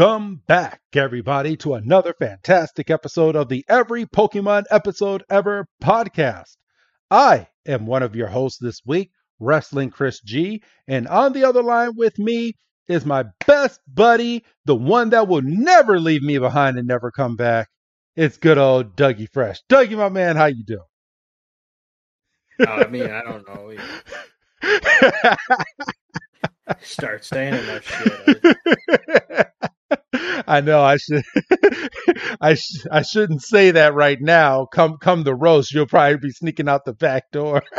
Welcome back, everybody, to another fantastic episode of the Every Pokemon Episode Ever podcast. I am one of your hosts this week, Wrestling Chris G, and on the other line with me is my best buddy, the one that will never leave me behind and never come back. It's good old Dougie Fresh. Dougie, my man, how you doing? Uh, I mean, I don't know. Start saying enough shit. I know I should I sh- I shouldn't say that right now. Come come the roast, you'll probably be sneaking out the back door.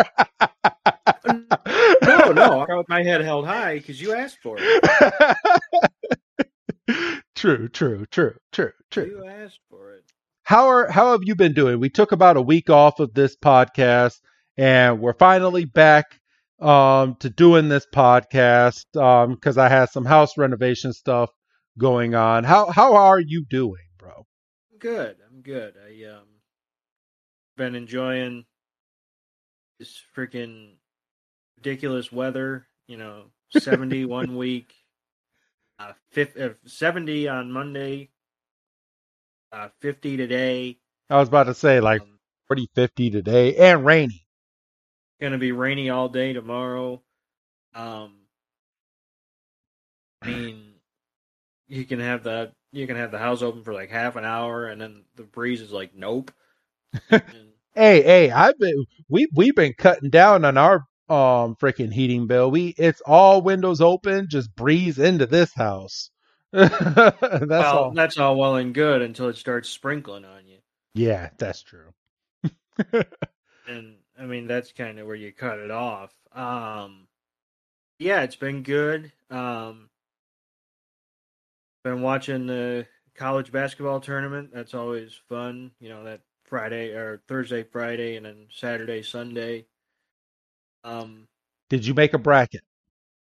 no, no, I got my head held high because you asked for it. true, true, true, true, true. You asked for it. How are how have you been doing? We took about a week off of this podcast, and we're finally back um, to doing this podcast because um, I had some house renovation stuff going on. How how are you doing, bro? I'm Good. I'm good. I um been enjoying this freaking ridiculous weather. You know, seventy one week, uh, 50, uh, seventy on Monday, uh, fifty today. I was about to say like um, 40, 50 today, and rainy. Gonna be rainy all day tomorrow. Um, I mean you can have the you can have the house open for like half an hour, and then the breeze is like, nope. hey, hey, I've been we we've been cutting down on our um freaking heating bill. We it's all windows open, just breeze into this house. that's well, all. That's all well and good until it starts sprinkling on you. Yeah, that's true. and I mean that's kind of where you cut it off. Um, yeah, it's been good. Um, been watching the college basketball tournament. That's always fun. You know that Friday or Thursday, Friday, and then Saturday, Sunday. Um, did you make a bracket?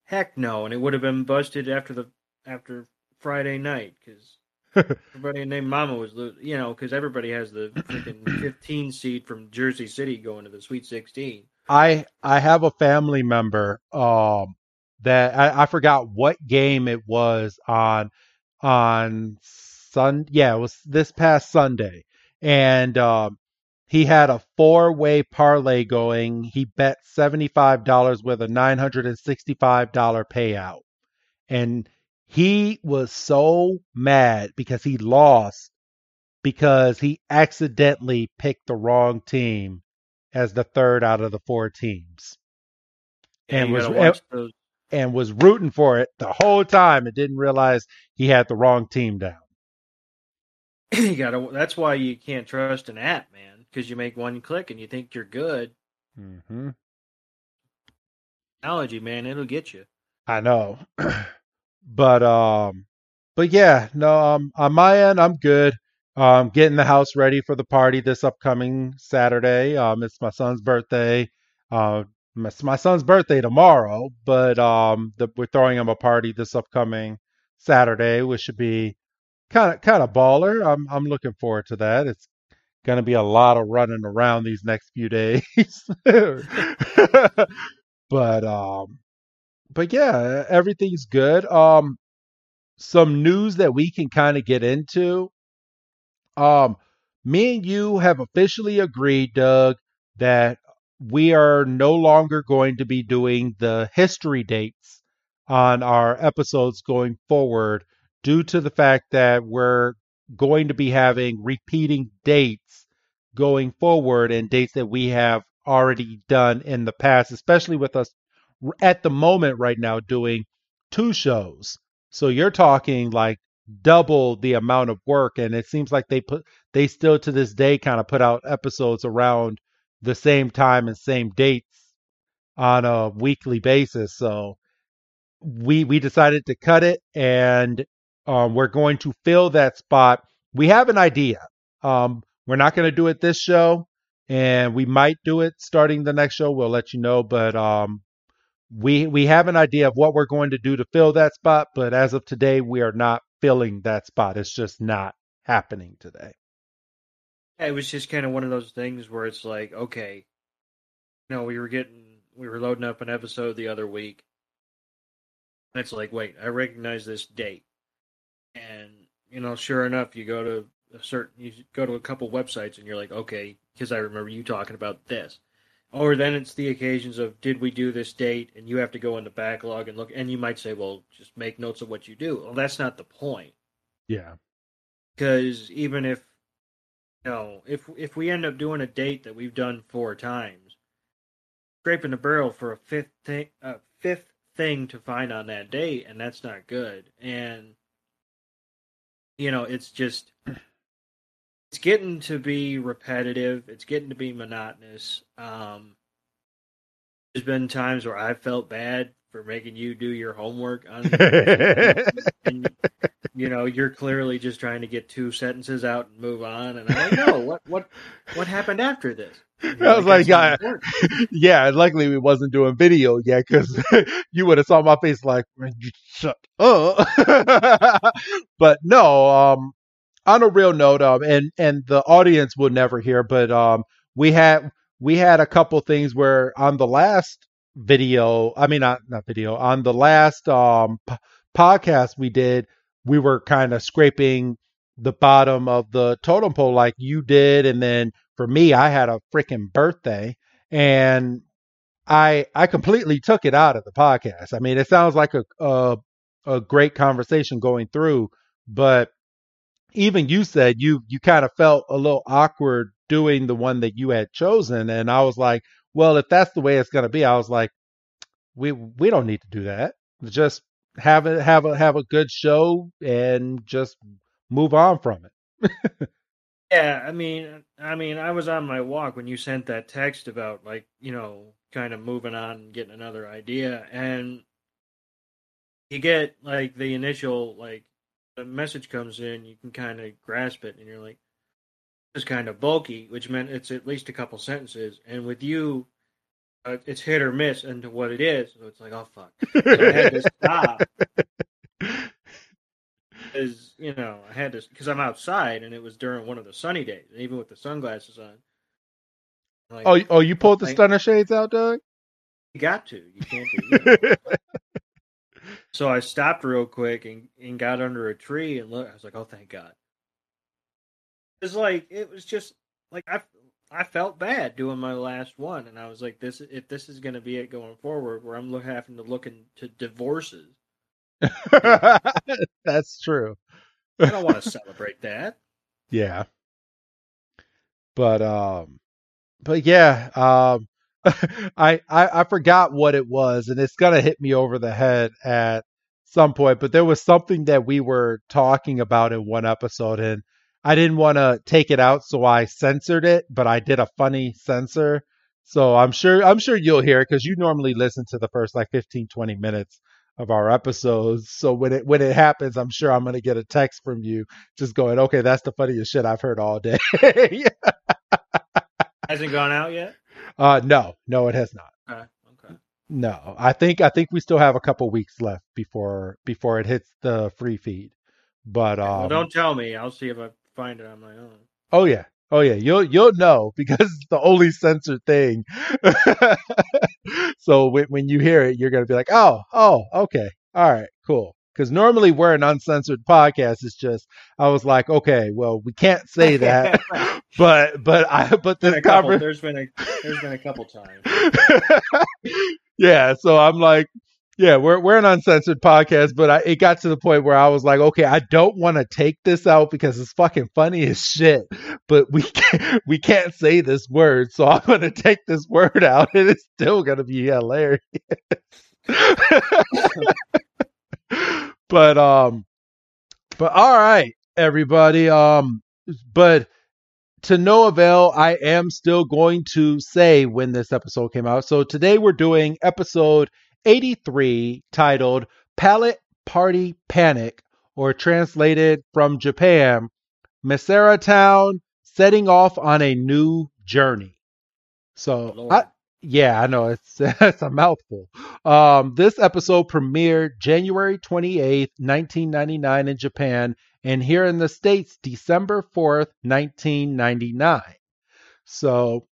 Heck no, and it would have been busted after the after Friday night because everybody named Mama was you know because everybody has the freaking 15 seed from Jersey City going to the Sweet 16. I I have a family member um that I, I forgot what game it was on on Sun. Yeah, it was this past Sunday, and um, he had a four-way parlay going. He bet seventy-five dollars with a nine hundred and sixty-five dollar payout, and he was so mad because he lost because he accidentally picked the wrong team as the third out of the four teams. and was and was rooting for it the whole time and didn't realize he had the wrong team down. you gotta. That's why you can't trust an app, man, because you make one click and you think you're good. Mm-hmm. Technology, man, it'll get you. I know, but um, but yeah, no, um, on my end, I'm good. Um, getting the house ready for the party this upcoming Saturday. Um, it's my son's birthday. Uh, it's my son's birthday tomorrow, but um, the, we're throwing him a party this upcoming Saturday, which should be kind of kind of baller. I'm I'm looking forward to that. It's going to be a lot of running around these next few days, but um, but yeah, everything's good. Um, some news that we can kind of get into. Um, me and you have officially agreed, Doug, that we are no longer going to be doing the history dates on our episodes going forward due to the fact that we're going to be having repeating dates going forward and dates that we have already done in the past, especially with us at the moment right now doing two shows. So you're talking like double the amount of work and it seems like they put they still to this day kind of put out episodes around the same time and same dates on a weekly basis. So we we decided to cut it and um, we're going to fill that spot. We have an idea. Um, we're not going to do it this show, and we might do it starting the next show. We'll let you know, but um, we we have an idea of what we're going to do to fill that spot. But as of today, we are not filling that spot. It's just not happening today. It was just kind of one of those things where it's like, okay, you know, we were getting, we were loading up an episode the other week. And it's like, wait, I recognize this date. And, you know, sure enough, you go to a certain, you go to a couple websites and you're like, okay, because I remember you talking about this. Or then it's the occasions of, did we do this date? And you have to go in the backlog and look, and you might say, well, just make notes of what you do. Well, that's not the point. Yeah. Because even if no, if if we end up doing a date that we've done four times, scraping the barrel for a fifth thing, a fifth thing to find on that date, and that's not good. And you know, it's just it's getting to be repetitive. It's getting to be monotonous. Um, there's been times where I felt bad for making you do your homework on, and you know, you're clearly just trying to get two sentences out and move on. And I'm like, no, what, what, what happened after this? I was like, yeah, yeah, luckily we wasn't doing video yet because you would have saw my face like, you shut up. but no, um, on a real note, um, and and the audience will never hear, but um, we had we had a couple things where on the last video, I mean not not video, on the last um p- podcast we did, we were kind of scraping the bottom of the totem pole like you did and then for me I had a freaking birthday and I I completely took it out of the podcast. I mean, it sounds like a a, a great conversation going through, but even you said you you kind of felt a little awkward doing the one that you had chosen and I was like, well, if that's the way it's going to be, I was like we we don't need to do that. Just have a have a have a good show and just move on from it. yeah, I mean, I mean, I was on my walk when you sent that text about like you know kind of moving on and getting another idea, and you get like the initial like the message comes in, you can kind of grasp it, and you're like, it's kind of bulky, which meant it's at least a couple sentences, and with you uh, it's hit or miss into what it is. So it's like, oh fuck, so I had to stop because you know I had to because I'm outside and it was during one of the sunny days, and even with the sunglasses on. Like, oh, oh, you pulled the stunner shades out, Doug. You got to. You can't. You know. so I stopped real quick and, and got under a tree and look. I was like, oh, thank God. It's like it was just like I I felt bad doing my last one, and I was like, "This if this is going to be it going forward, where I'm look, having to look into divorces." That's true. I don't want to celebrate that. Yeah, but um, but yeah, um, I, I I forgot what it was, and it's gonna hit me over the head at some point. But there was something that we were talking about in one episode, and I didn't want to take it out, so I censored it, but I did a funny censor. So I'm sure I'm sure you'll hear it because you normally listen to the first like 15, 20 minutes of our episodes. So when it when it happens, I'm sure I'm gonna get a text from you just going, Okay, that's the funniest shit I've heard all day. Hasn't gone out yet? Uh no, no, it has not. Okay. Okay. No. I think I think we still have a couple weeks left before before it hits the free feed. But um, well, don't tell me. I'll see if I find it on my own. Oh yeah. Oh yeah, you'll you'll know because it's the only censored thing. so when, when you hear it, you're gonna be like, oh, oh, okay, all right, cool. Because normally we're an uncensored podcast. It's just I was like, okay, well, we can't say that, but but I but this conversation there's been a there's been a couple times. yeah, so I'm like, Yeah, we're we're an uncensored podcast, but I, it got to the point where I was like, okay, I don't want to take this out because it's fucking funny as shit, but we can't, we can't say this word, so I'm gonna take this word out, and it's still gonna be hilarious. but um, but all right, everybody. Um, but to no avail, I am still going to say when this episode came out. So today we're doing episode 83 titled Pallet Party Panic, or translated from Japan, Masara Town setting off on a new journey. So, I, yeah, I know it's, it's a mouthful. Um, this episode premiered January 28th, 1999 in Japan, and here in the States, December 4th, 1999. So,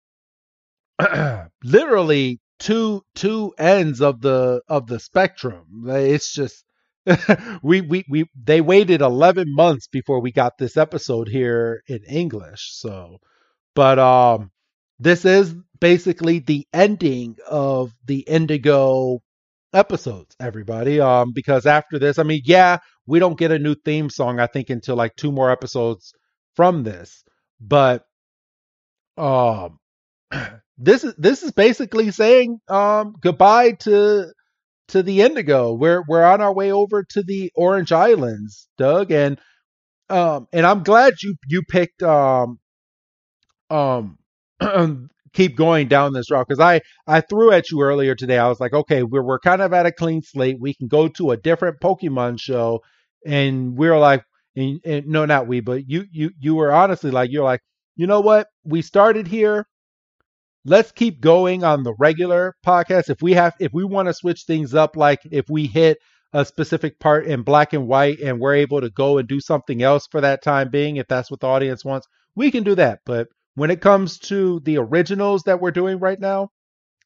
literally two two ends of the of the spectrum. It's just we we we they waited 11 months before we got this episode here in English. So, but um this is basically the ending of the Indigo episodes everybody um because after this i mean yeah we don't get a new theme song i think until like two more episodes from this but um this is this is basically saying um, goodbye to to the Indigo. We're we're on our way over to the Orange Islands, Doug, and um, and I'm glad you you picked um um keep going down this route because I I threw at you earlier today. I was like, okay, we're we're kind of at a clean slate. We can go to a different Pokemon show, and we're like, and, and no, not we, but you you you were honestly like, you're like, you know what? We started here let's keep going on the regular podcast. If we have, if we want to switch things up, like if we hit a specific part in black and white and we're able to go and do something else for that time being, if that's what the audience wants, we can do that. But when it comes to the originals that we're doing right now,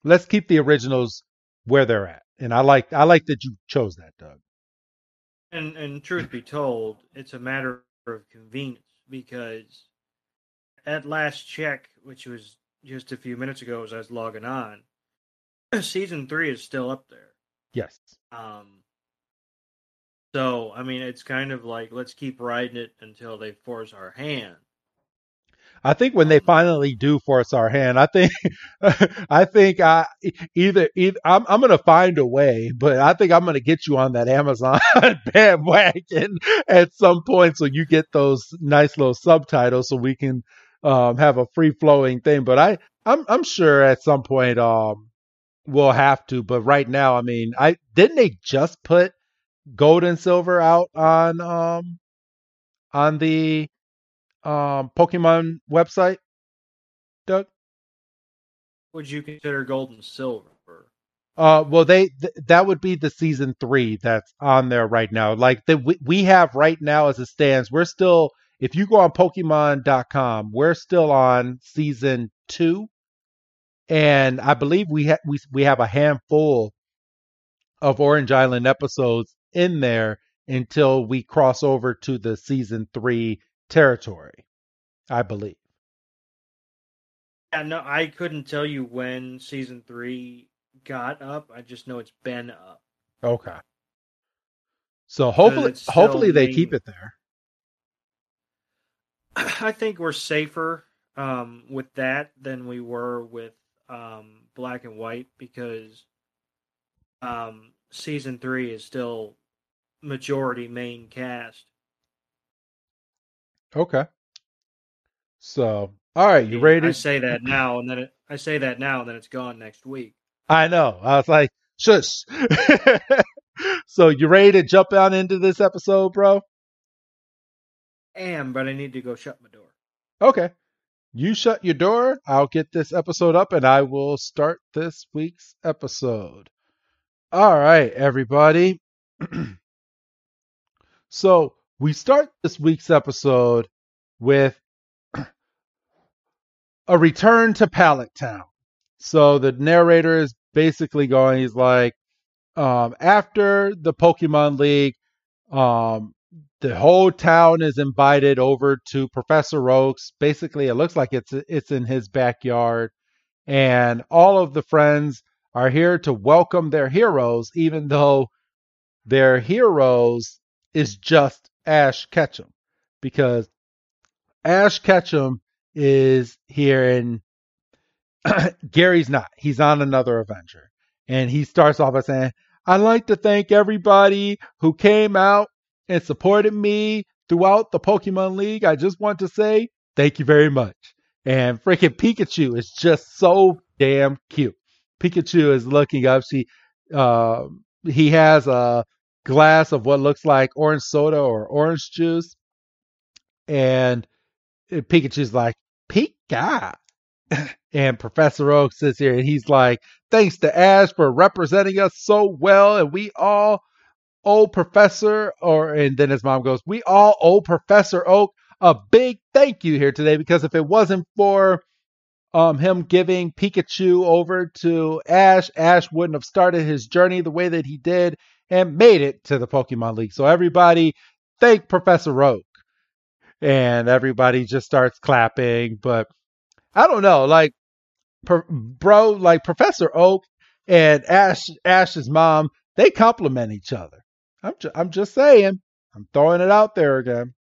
let's keep the originals where they're at. And I like, I like that you chose that, Doug. And and truth be told, it's a matter of convenience because at last check, which was just a few minutes ago as I was logging on, season three is still up there. Yes. Um. So I mean, it's kind of like let's keep riding it until they force our hand. I think when they um, finally do force our hand, I think, I think I either, either I'm, I'm going to find a way, but I think I'm going to get you on that Amazon bandwagon at some point, so you get those nice little subtitles, so we can um, have a free flowing thing. But I, I'm, I'm sure at some point, um, we'll have to. But right now, I mean, I didn't they just put gold and silver out on, um, on the, um, Pokemon website, Doug? Would you consider gold and silver? Uh, well, they th- that would be the season three that's on there right now. Like that we, we have right now as it stands, we're still if you go on Pokemon.com, we're still on season two, and I believe we ha- we we have a handful of Orange Island episodes in there until we cross over to the season three territory. I believe. Yeah, no, I couldn't tell you when season three got up. I just know it's been up. Okay. So hopefully, hopefully they keep it there. I think we're safer um, with that than we were with um, Black and White because um, season three is still majority main cast. Okay. So, all right, you ready? I say that now, and then it, I say that now, and then it's gone next week. I know. I was like, shush. so, you ready to jump out into this episode, bro? Am, but I need to go shut my door. Okay. You shut your door. I'll get this episode up and I will start this week's episode. All right, everybody. so, we start this week's episode with a return to Pallet Town. So, the narrator is basically going, he's like, um, after the Pokemon League, um, the whole town is invited over to Professor Oaks. Basically, it looks like it's it's in his backyard, and all of the friends are here to welcome their heroes, even though their heroes is just Ash Ketchum, because Ash Ketchum is here and Gary's not. He's on another Avenger. And he starts off by saying, I'd like to thank everybody who came out and supported me throughout the Pokemon League. I just want to say thank you very much. And freaking Pikachu is just so damn cute. Pikachu is looking up. She, uh, he has a glass of what looks like orange soda or orange juice, and Pikachu's like Pika, and Professor Oak sits here and he's like, "Thanks to Ash for representing us so well, and we all owe Professor." Or and then his mom goes, "We all owe Professor Oak a big thank you here today because if it wasn't for um, him giving Pikachu over to Ash, Ash wouldn't have started his journey the way that he did and made it to the Pokemon League. So everybody, thank Professor Oak, and everybody just starts clapping. But I don't know, like, per, bro, like Professor Oak and Ash, Ash's mom, they complement each other. I'm, ju- I'm just saying. I'm throwing it out there again.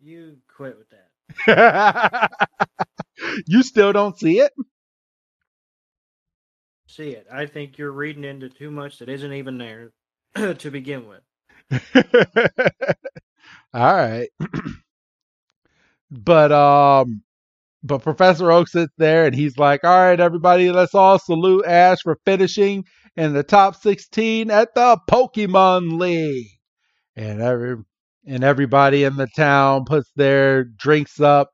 You quit with that. you still don't see it? See it. I think you're reading into too much that isn't even there to begin with. All right. but um but Professor Oak sits there and he's like, "All right, everybody, let's all salute Ash for finishing in the top 16 at the Pokemon League." And every and everybody in the town puts their drinks up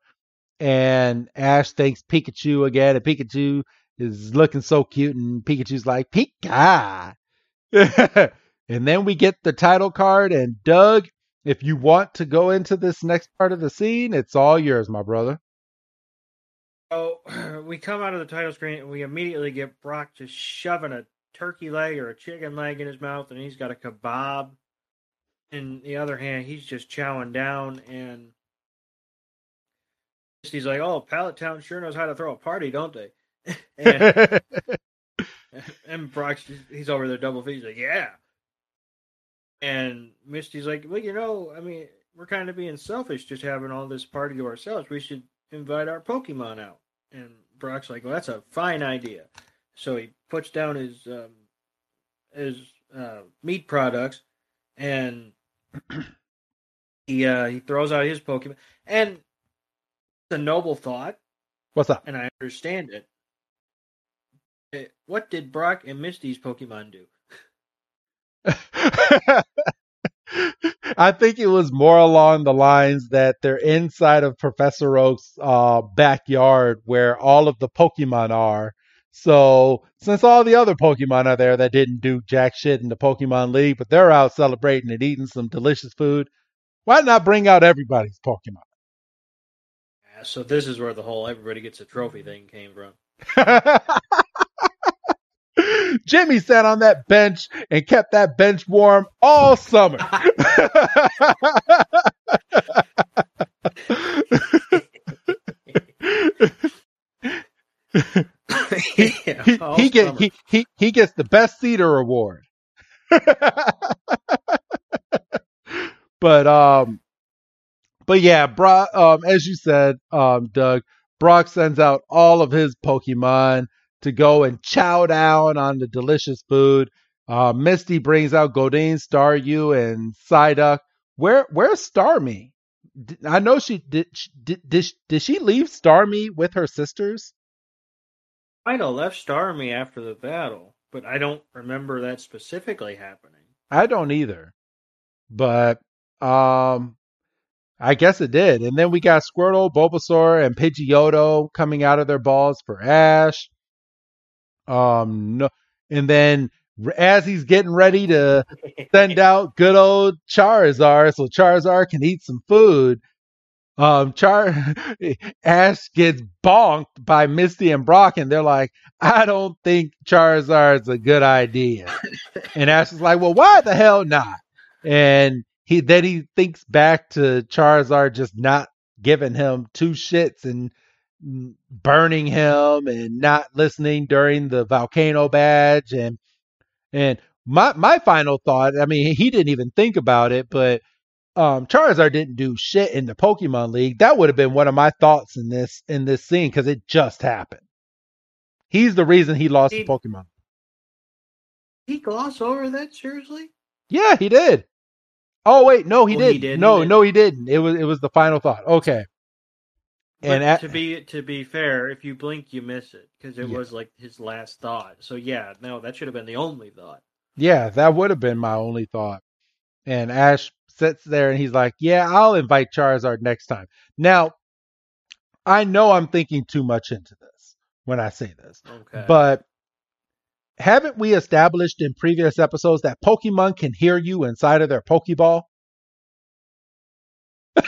and Ash thanks Pikachu again and Pikachu is looking so cute and Pikachu's like, "Pika." and then we get the title card and Doug, if you want to go into this next part of the scene, it's all yours, my brother. So we come out of the title screen and we immediately get Brock just shoving a turkey leg or a chicken leg in his mouth, and he's got a kebab in the other hand. He's just chowing down, and he's like, "Oh, Pallet Town sure knows how to throw a party, don't they?" and, and Brock's just, he's over there double feet. He's like, "Yeah." And Misty's like, "Well, you know, I mean, we're kind of being selfish just having all this party to ourselves. We should invite our Pokemon out." And Brock's like, "Well, that's a fine idea." So he puts down his um, his uh, meat products, and he uh, he throws out his Pokemon, and it's a noble thought, What's up? and I understand it. Eh, What did Brock and Misty's Pokemon do? I think it was more along the lines that they're inside of Professor Oak's uh, backyard where all of the Pokemon are. So, since all the other Pokemon are there that didn't do jack shit in the Pokemon League, but they're out celebrating and eating some delicious food, why not bring out everybody's Pokemon? Yeah, so this is where the whole everybody gets a trophy thing came from. Jimmy sat on that bench and kept that bench warm all summer. he, Yeah, he, get, he, he, he gets the best theater award. but um but yeah, Brock um as you said, um Doug, Brock sends out all of his Pokemon to go and chow down on the delicious food. Uh, Misty brings out Goldeen, Staryu, and Psyduck. Where where's Starmie? I know she did. sh- Did did, did she leave Starmie with her sisters? Might have left Starmie after the battle, but I don't remember that specifically happening. I don't either. But um I guess it did. And then we got Squirtle, Bulbasaur, and Pidgeotto coming out of their balls for Ash. Um no and then as he's getting ready to send out good old Charizard so Charizard can eat some food. Um, Char Ash gets bonked by Misty and Brock, and they're like, "I don't think Charizard's a good idea." and Ash is like, "Well, why the hell not?" And he then he thinks back to Charizard just not giving him two shits and burning him and not listening during the volcano badge and and my my final thought, I mean, he didn't even think about it, but um, Charizard didn't do shit in the Pokemon League. That would have been one of my thoughts in this in this scene because it just happened. He's the reason he lost He- the Pokemon. He glossed over that seriously. Yeah, he did. Oh wait, no, he he didn't. didn't? No, no, he didn't. It was it was the final thought. Okay. But And at- to be to be fair, if you blink, you miss it because it Yeah. was like his last thought. So yeah, no, that should have been the only thought. Yeah, that would have been my only thought. And Ash sits there and he's like, "Yeah, I'll invite Charizard next time." Now, I know I'm thinking too much into this when I say this. Okay, But haven't we established in previous episodes that Pokemon can hear you inside of their Pokeball? uh,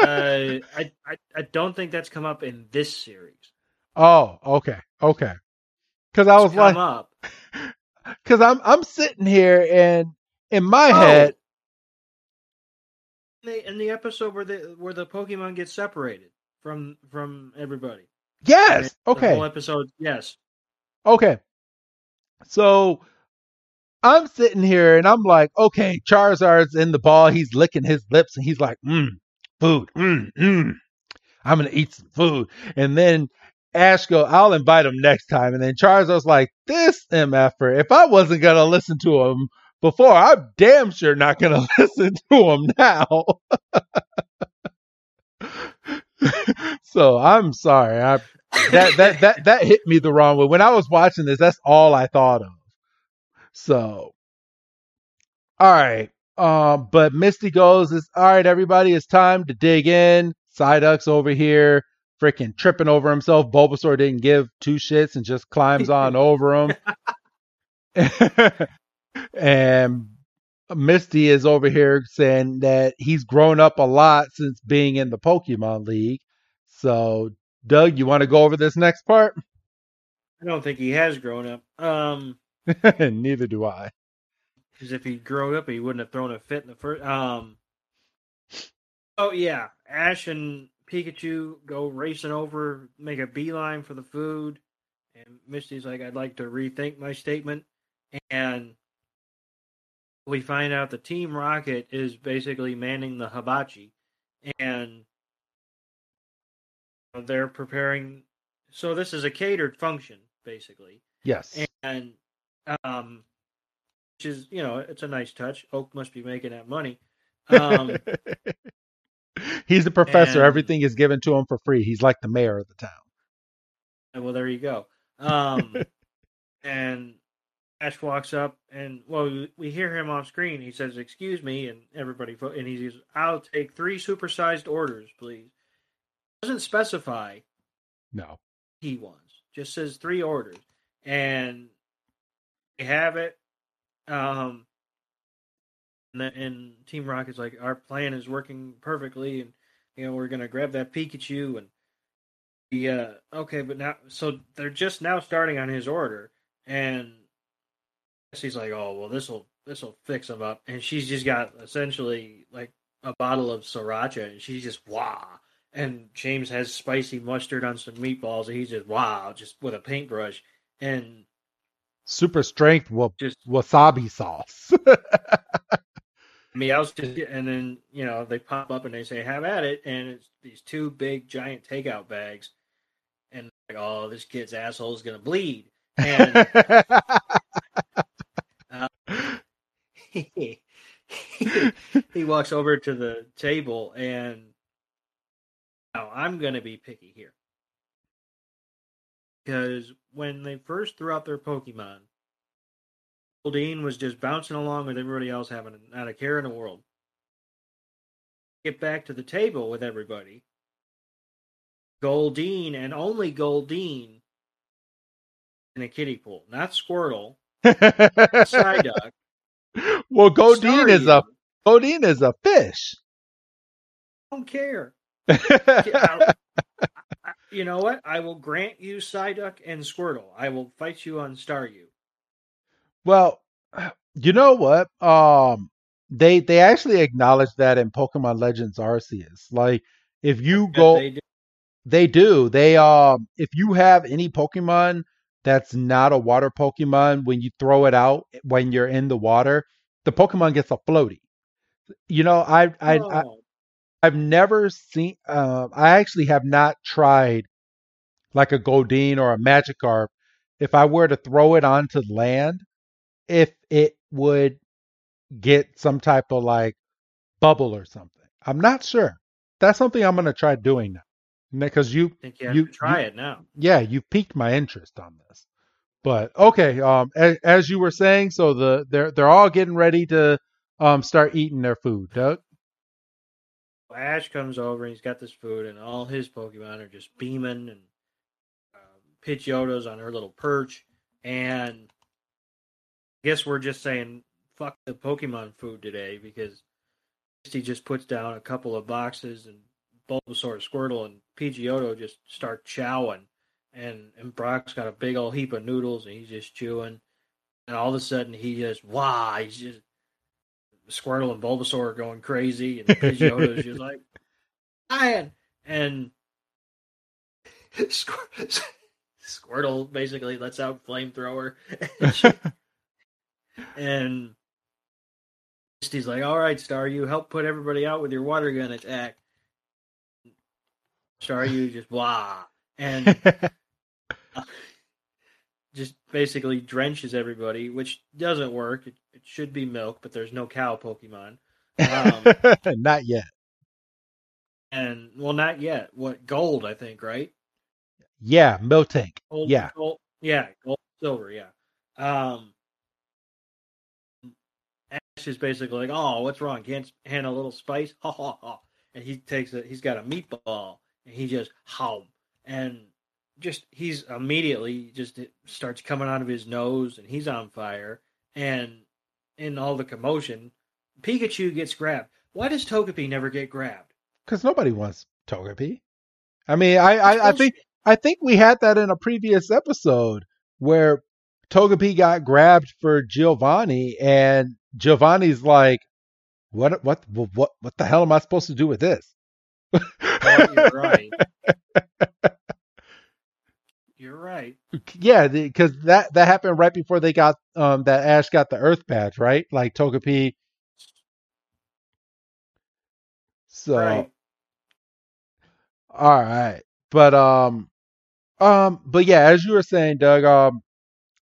I, I I don't think that's come up in this series. Oh, okay, okay. Because I was like, up. because I'm I'm sitting here and in my Oh. head, the, in the episode where the where the Pokemon get separated from from everybody. yes, The okay, whole episode, yes. okay. So I'm sitting here and I'm like, okay, Charizard's in the ball. He's licking his lips and he's like, mm, food, mm, mm. I'm gonna eat some food. And then Ash go, I'll invite him next time. And then Charizard's like, this MFer, if I wasn't gonna listen to him before, I'm damn sure not gonna listen to him now. so I'm sorry. I that that that that hit me the wrong way. When I was watching this, that's all I thought of. So, all right. Um, but Misty goes, "Is all right, everybody. It's time to dig in." Psyduck's over here, freaking tripping over himself. Bulbasaur didn't give two shits and just climbs on over him. and Misty is over here saying that he's grown up a lot since being in the Pokemon League. So, Doug, you want to go over this next part? I don't think he has grown up. Um, Neither do I. because if he'd grown up, he wouldn't have thrown a fit in the first. Um. Oh yeah, Ash and Pikachu go racing over, make a beeline for the food, and Misty's like, "I'd like to rethink my statement," and we find out the Team Rocket is basically manning the hibachi, and they're preparing. So this is a catered function, basically Yes. and um, which is you know it's a nice touch. Oak must be making that money. Um, He's the professor. and- Everything is given to him for free. He's like the mayor of the town. well, there you go. Um, and Ash walks up, and well, we- hear him off screen. He says, "Excuse me," and everybody, and he says, "I'll take three supersized orders, please." Doesn't specify No. he wants. Just says three orders, and they have it. Um, and, then, and Team Rocket's like, our plan is working perfectly, and you know we're gonna grab that Pikachu and yeah, okay, but now so they're just now starting on his order, and she's like, oh well, this will this will fix him up, and she's just got essentially like a bottle of sriracha, and she's just wah. And James has spicy mustard on some meatballs, and he's just wow, just with a paintbrush, and Super strength wa- just wasabi sauce. Me, I was just and then you know they pop up and they say have at it and it's these two big giant takeout bags and like oh this kid's asshole is gonna bleed and he, he walks over to the table and now i'm gonna be picky here because when they first threw out their pokemon Dean was just bouncing along with everybody else, having not a care in the world. Get back to the table with everybody. Goldeen and only Goldeen in a kiddie pool, not Squirtle, Psyduck. well, Goldeen is a. Goldeen is a fish. I don't care. I- I- you know what? I will grant you Psyduck and Squirtle. I will fight you on Staryu. Well, you know what? Um, they they actually acknowledge that in Pokemon Legends Arceus. Like, if you go, they do. they do. They um, if you have any Pokemon that's not a water Pokemon, when you throw it out when you're in the water, the Pokemon gets a floaty. You know, I I, I Oh, I've never seen. Uh, I actually have not tried like a Goldeen or a Magikarp. If I were to throw it onto land, if it would get some type of like bubble or something. I'm not sure. That's something I'm gonna try doing now. Because you I think you have you, to try you it now. yeah, you piqued my interest on this. But okay, um, as, as you were saying, so the they're they're all getting ready to um start eating their food. Doug. Ash comes over and he's got this food, and all his Pokemon are just beaming, and um, Pidgeotto's on her little perch, and I guess we're just saying fuck the Pokemon food today because he just puts down a couple of boxes, and Bulbasaur, Squirtle, and Pidgeotto just start chowing, and and Brock's got a big old heap of noodles, and he's just chewing, and all of a sudden he just wow, he's just Squirtle and Bulbasaur are going crazy, and Pidgeotto's just like, Ian! And Squir- Squirtle basically lets out flamethrower. and Misty's like, all right, Staryu, help put everybody out with your water gun attack. Staryu just blah. And just basically drenches everybody, which doesn't work. It, it should be milk, but there's no cow Pokemon. Um, not yet. and well, not yet. What gold? I think right. Yeah, Miltank. Gold, Yeah. gold, yeah, gold, silver, yeah. Um, Ash is basically like, "Oh, what's wrong? Can't handle a little spice?" Ha ha ha! And he takes it. He's got a meatball, he just hum, and just he's immediately just it starts coming out of his nose, and he's on fire. And in all the commotion, Pikachu gets grabbed. Why does Togepi never get grabbed? Because nobody wants Togepi. I mean, I, I, I think I think we had that in a previous episode where Togepi got grabbed for Giovanni, and Giovanni's like, "What? What? What? What the hell am I supposed to do with this?" You're right. You're right. yeah, because that that happened right before they got um that Ash got the Earth badge, right? Like Togepi. So Right. all right, but um um but yeah, as you were saying, Doug, um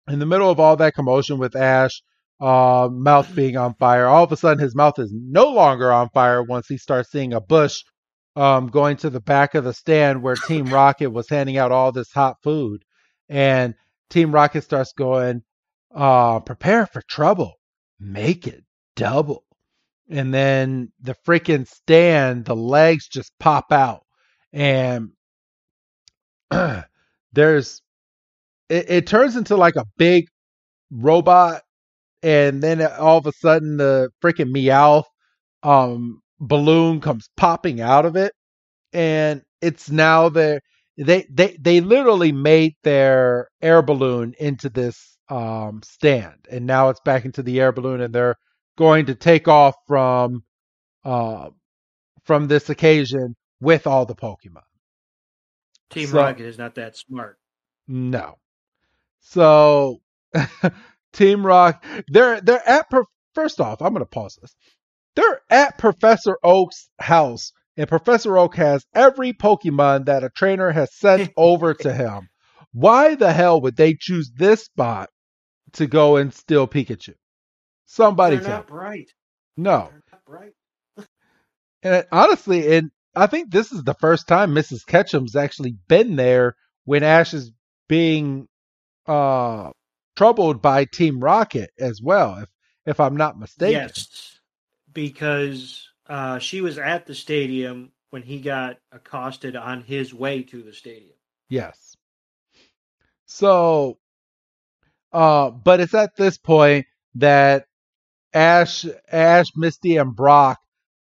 in the middle of all that commotion with Ash, uh, mouth being on fire, all of a sudden his mouth is no longer on fire once he starts seeing a bush um, going to the back of the stand where Team Rocket was handing out all this hot food. And Team Rocket starts going, uh, prepare for trouble, make it double. And then the freaking stand, the legs just pop out. And there's it, it turns into like a big robot and then all of a sudden the freaking meow um balloon comes popping out of it and it's now their they they they literally made their air balloon into this um stand and now it's back into the air balloon and they're going to take off from uh from this occasion with all the pokemon Team So- Rocket is not that smart. No. So Team Rock, they're they're at per- first off, I'm gonna pause this. They're at Professor Oak's house, and Professor Oak has every Pokemon that a trainer has sent over to him. Why the hell would they choose this spot to go and steal Pikachu? Somebody They're tell. not bright. No. They're not bright. And honestly, and I think this is the first time Mrs. Ketchum's actually been there when Ash is being uh troubled by Team Rocket as well, if if I'm not mistaken. Yes, because uh, she was at the stadium when he got accosted on his way to the stadium. Yes. So uh but it's at this point that Ash Ash, Misty, and Brock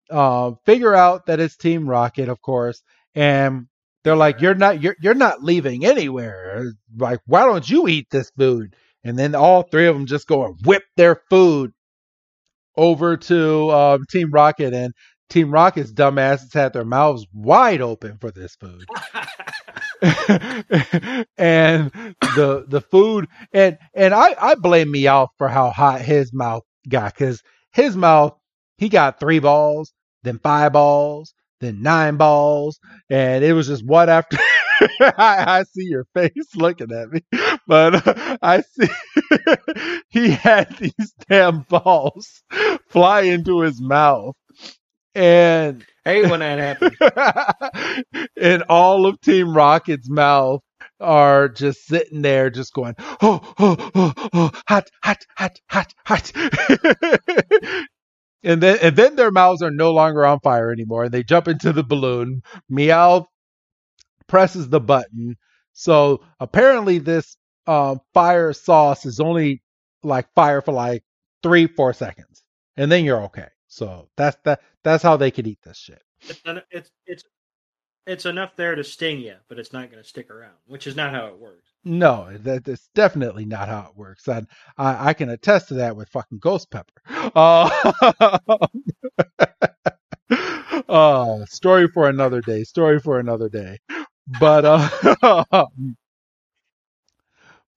uh, figure out that it's Team Rocket, of course, and they're like, You're not you're you're not leaving anywhere. Like, why don't you eat this food? And then all three of them just go and whip their food over to um, Team Rocket, and Team Rocket's dumbasses had their mouths wide open for this food. and the the food and and I I blame Meowth for how hot his mouth got because his mouth he got three balls, then five balls, then nine balls, and it was just one after. I, I, see your face looking at me, but uh, I see he had these damn balls fly into his mouth, and hate when that happens. and all of Team Rocket's mouth are just sitting there, just going, oh, oh, oh, oh, hot, hot, hot, hot, hot. and then, and then their mouths are no longer on fire anymore, and they jump into the balloon. Meow presses the button. So apparently, this um, fire sauce is only like fire for like three, four seconds, and then you're okay. So that's that. That's how they could eat this shit. It's it's it's, it's enough there to sting you, but it's not going to stick around, which is not how it works. No, that, that's definitely not how it works, and I, I can attest to that with fucking Ghost Pepper. Uh, uh, story for another day. Story for another day. But uh,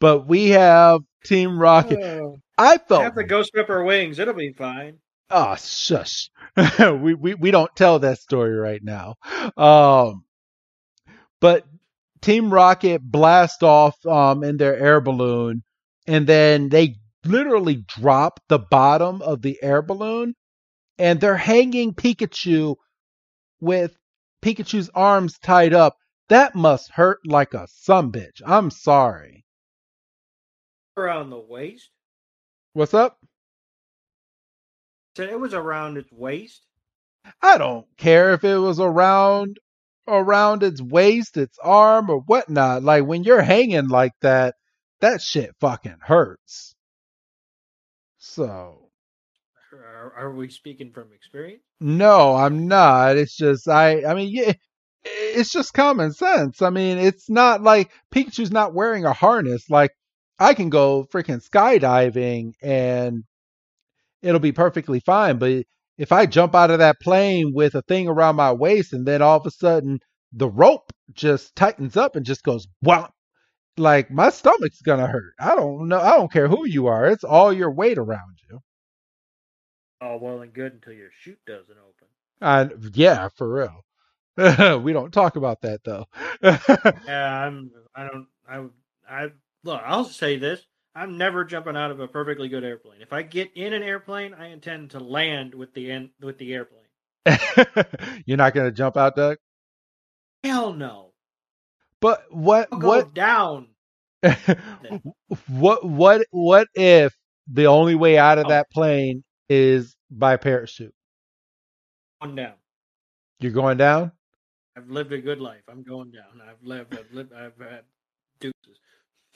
but we have Team Rocket. Oh, I felt have the Ghost Pepper wings. It'll be fine. Oh, shush. we, we, we don't tell that story right now. Um, but Team Rocket blast off um, in their air balloon, and then they literally drop the bottom of the air balloon, and they're hanging Pikachu with Pikachu's arms tied up. That must hurt like a some bitch. I'm sorry. Around the waist. What's up? So it was around its waist. I don't care if it was around around its waist, its arm, or whatnot. Like when you're hanging like that, that shit fucking hurts. So are, are we speaking from experience? No, I'm not. It's just I I mean yeah it's just common sense. I mean, it's not like Pikachu's not wearing a harness. Like I can go freaking skydiving and it'll be perfectly fine. But if I jump out of that plane with a thing around my waist and then all of a sudden the rope just tightens up and just goes whop, like my stomach's gonna hurt. I don't know. I don't care who you are. It's all your weight around you. All well and good until your chute doesn't open. And yeah, for real. we don't talk about that though. yeah, I'm. I don't. I. I look. I'll say this. I'm never jumping out of a perfectly good airplane. If I get in an airplane, I intend to land with the in, with the airplane. You're not going to jump out, Doug? Hell no. But what I'll what down? what what what if the only way out of oh. that plane is by parachute? Going down. You're going down? I've lived a good life. I'm going down. I've lived. I've lived. I've had deuces.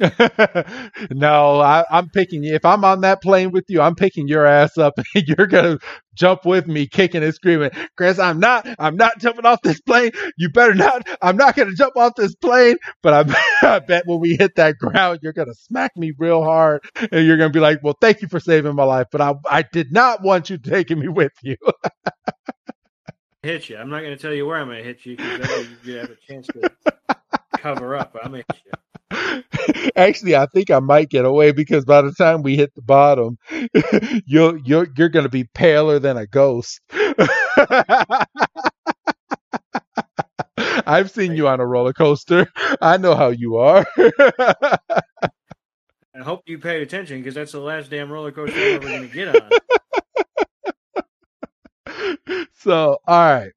no, I, am picking you. If I'm on that plane with you, I'm picking your ass up and you're gonna jump with me, kicking and screaming. Chris, I'm not, I'm not jumping off this plane. You better not. I'm not gonna jump off this plane. But I, I bet when we hit that ground, you're gonna smack me real hard and you're gonna be like, well, thank you for saving my life, but I, I did not want you taking me with you. Hit you. I'm not gonna tell you where I'm gonna hit you because you have a chance to cover up. I'm gonna hit you. Actually, I think I might get away because by the time we hit the bottom, you're you're you're going to be paler than a ghost. I've seen you on a roller coaster. I know how you are. I hope you paid attention because that's the last damn roller coaster I'm ever going to get on. So, all right.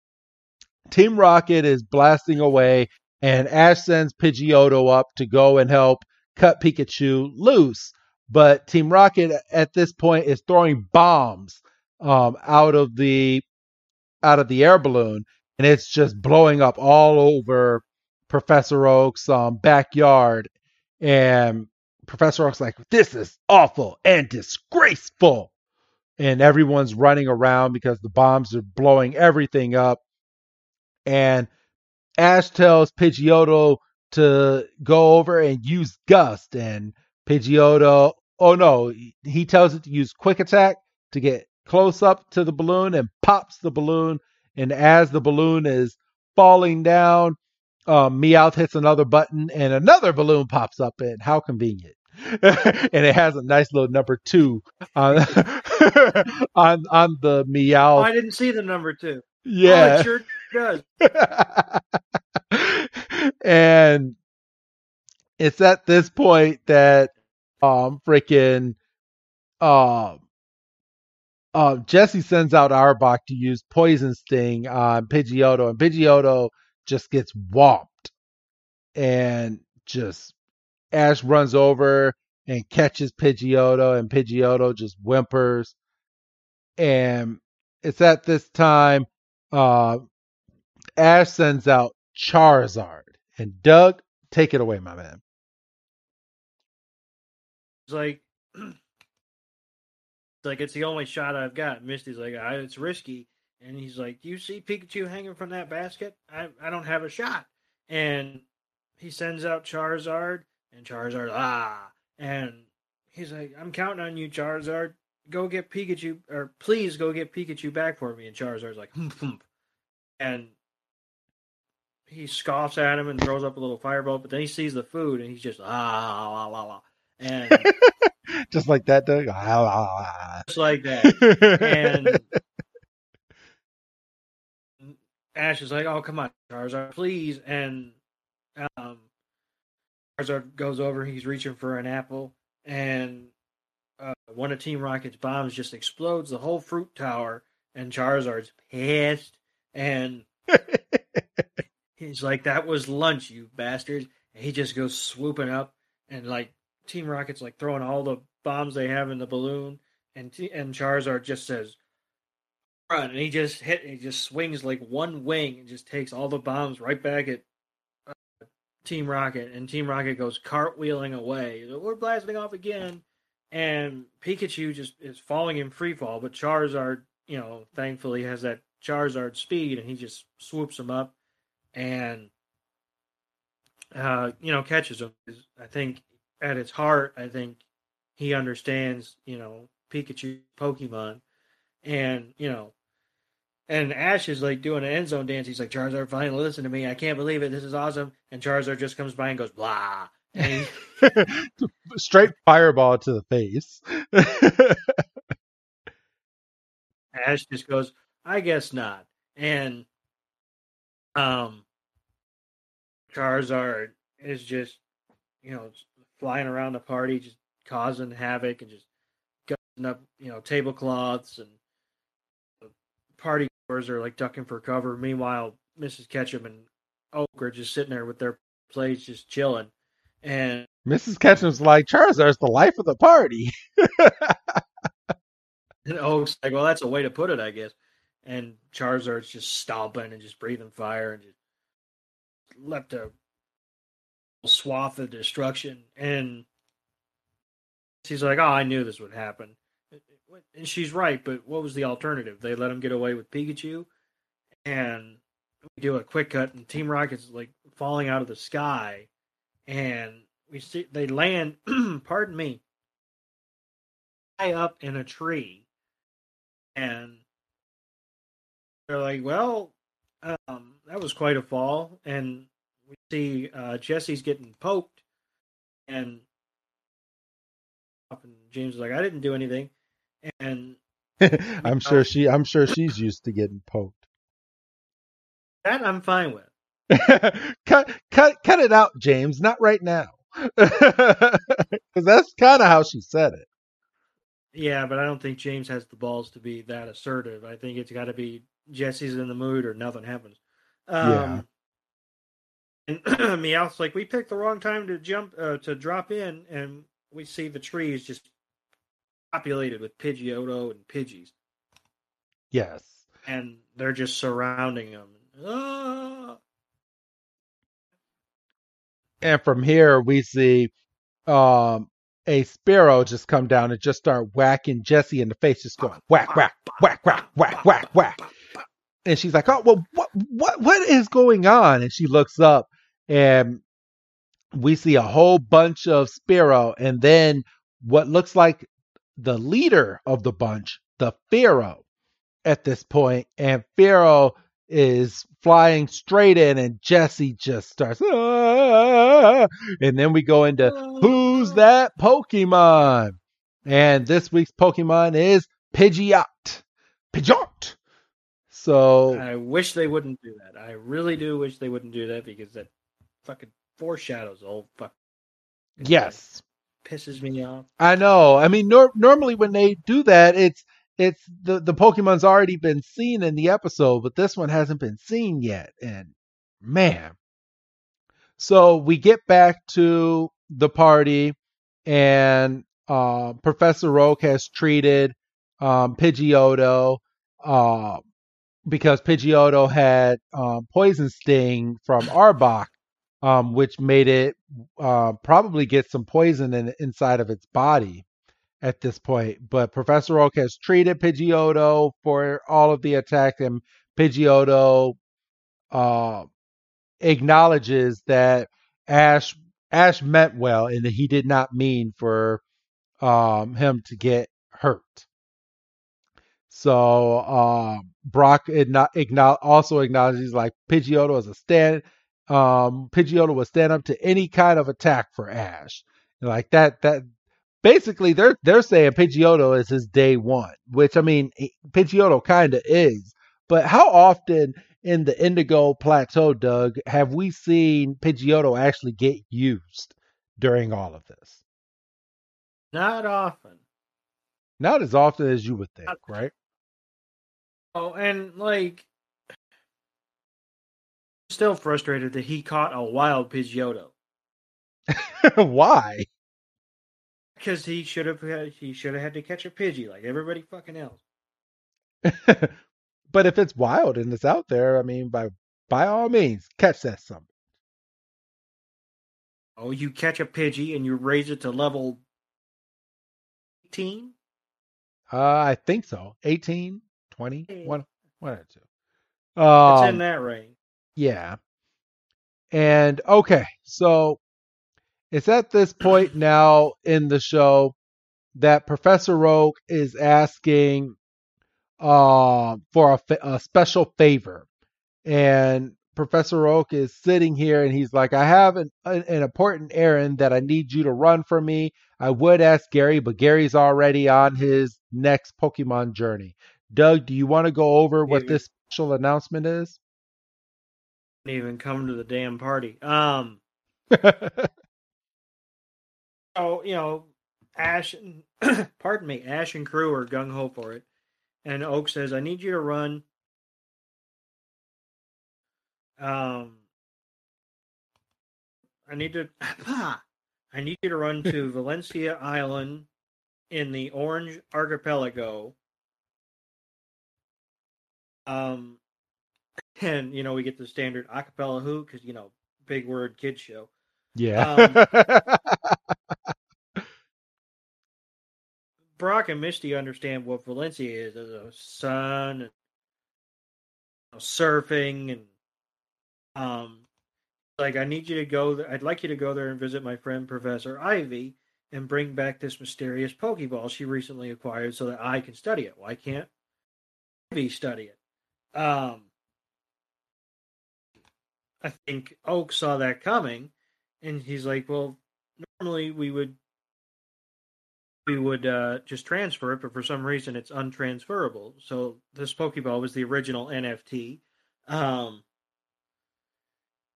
Team Rocket is blasting away and Ash sends Pidgeotto up to go and help cut Pikachu loose. But Team Rocket at this point is throwing bombs um, out of the out of the air balloon, and it's just blowing up all over Professor Oak's um, backyard. And Professor Oak's like, "This is awful and disgraceful," and everyone's running around because the bombs are blowing everything up. And Ash tells Pidgeotto to go over and use Gust, and Pidgeotto, oh no, he tells it to use Quick Attack to get close up to the balloon and pops the balloon. And as the balloon is falling down, um, Meowth hits another button and another balloon pops up and how convenient. and it has a nice little number two on on the Meow. Oh, I didn't see the number two. Yeah. Oh, it sure does. and it's at this point that um freaking um uh, Jessie sends out Arbok to use Poison Sting on Pidgeotto, and Pidgeotto just gets whopped, And just Ash runs over and catches Pidgeotto, and Pidgeotto just whimpers. And it's at this time uh, Ash sends out Charizard. And Doug, take it away, my man. It's like, it's like it's the only shot I've got. Misty's like, I, it's risky, and he's like, "Do you see Pikachu hanging from that basket? I I don't have a shot." And he sends out Charizard, and Charizard ah, and he's like, "I'm counting on you, Charizard. Go get Pikachu, or please go get Pikachu back for me." And Charizard's like, "Humph, humph," and he scoffs at him and throws up a little fireball. But then he sees the food, and he's just ah la la la, and Just like that, Doug. Ah, just like that. and Ash is like, "Oh, come on, Charizard, please!" And um, Charizard goes over. He's reaching for an apple, and uh, one of Team Rocket's bombs just explodes the whole fruit tower. And Charizard's pissed, and he's like, "That was lunch, you bastards!" And he just goes swooping up, and like Team Rocket's like throwing all the bombs they have in the balloon, and T- and Charizard just says, "Run!" And he just hit. He just swings like one wing and just takes all the bombs right back at Team Rocket, and Team Rocket goes cartwheeling away. We're blasting off again, and Pikachu just is falling in free fall, but Charizard, you know, thankfully has that Charizard speed, and he just swoops him up, and uh, you know, catches him. I think at its heart, I think he understands, you know, Pikachu Pokemon. And, you know, and Ash is like doing an end zone dance. He's like, Charizard, finally listen to me. I can't believe it. This is awesome. And Charizard just comes by and goes, blah. And he, Straight fireball to the face. Ash just goes, I guess not. And um Charizard is just, you know, flying around the party, just causing havoc and just gutting up, you know, tablecloths and the party goers are like ducking for cover. Meanwhile, Mrs. Ketchum and Oak are just sitting there with their plates just chilling. And Mrs. Ketchum's like, Charizard's the life of the party. And Oak's like, well, that's a way to put it, I guess. And Charizard's just stomping and just breathing fire and just left a swath of destruction. And he's like, oh, I knew this would happen. And she's right, but what was the alternative? They let him get away with Pikachu, and we do a quick cut, and Team Rocket's like falling out of the sky, and we see they land. pardon me, high up in a tree, and they're like, "Well, um, that was quite a fall." And we see uh, Jessie's getting poked, and and James is like, "I didn't do anything," and I'm sure she I'm sure she's used to getting poked. that I'm fine with. cut cut cut it out, James. Not right now. Because that's kind of how she said it. Yeah, but I don't think James has the balls to be that assertive. I think it's got to be Jessie's in the mood or nothing happens. Um, And Meowth's like, we picked the wrong time to jump uh, to drop in, and we see the trees just populated with Pidgeotto and Pidgeys, Yes. and they're just surrounding them. Ah! And from here we see um a Spearow just come down and just start whacking Jessie in the face, just going whack, whack, whack, whack, whack, whack, whack. And she's like, "Oh, well, what, what, what is going on?" And she looks up, and we see a whole bunch of Spearow, and then what looks like the leader of the bunch, the Fearow, at this point, and Fearow is flying straight in, and Jessie just starts, "Ah!" and then we go into who's that Pokemon? And this week's Pokemon is Pidgeot. Pidgeot. So I wish they wouldn't do that. I really do wish they wouldn't do that because that fucking foreshadows the whole fuck. yes, pisses me off. I know. I mean, nor- normally when they do that, it's it's the the Pokemon's already been seen in the episode, but this one hasn't been seen yet. And man, so we get back to the party, and uh, Professor Oak has treated um, Pidgeotto uh, because Pidgeotto had um, poison sting from Arbok, um, which made it uh, probably get some poison in, inside of its body at this point. But Professor Oak has treated Pidgeotto for all of the attack, and Pidgeotto uh, acknowledges that Ash Ash meant well and that he did not mean for um, him to get hurt. So uh, Brock also acknowledges like Pidgeotto as a stand. Um, Pidgeotto will stand up to any kind of attack for Ash. Like that. That basically they're they're saying Pidgeotto is his day one, which I mean Pidgeotto kind of is. But how often in the Indigo Plateau, Doug, have we seen Pidgeotto actually get used during all of this? Not often. Not as often as you would think, right? Oh, and like, still frustrated that he caught a wild Pidgeotto. Why? Because he should have he should have had to catch a Pidgey like everybody fucking else. but if it's wild and it's out there, I mean, by by all means, catch that something. Oh, you catch a Pidgey and you raise it to level 18? Uh, I think so. 18, 20, Hey. one, one or two. Um, it's in that range. Yeah. And okay, so it's at this point now in the show that Professor Oak is asking uh, for a, a special favor. And Professor Oak is sitting here and he's like, I have an, an, an important errand that I need you to run for me. I would ask Gary, but Gary's already on his next Pokemon journey. Doug, do you want to go over what this special announcement is? Didn't even come to the damn party. Um, oh, you know, Ash, and, pardon me, Ash and crew are gung ho for it, and Oak says, "I need you to run." Um, I need to. I need you to run to Valencia Island in the Orange Archipelago. Um, and you know we get the standard acapella who because you know big word kid show. yeah. Brock and Misty understand what Valencia is as a sun and you know, surfing and um like I need you to go. I'd like you to go there and visit my friend Professor Ivy and bring back this mysterious Pokeball she recently acquired so that I can study it. Why can't Ivy study it? Um I think Oak saw that coming and he's like, Well, normally we would we would uh, just transfer it, but for some reason it's untransferable. So this Pokeball was the original NFT. Um,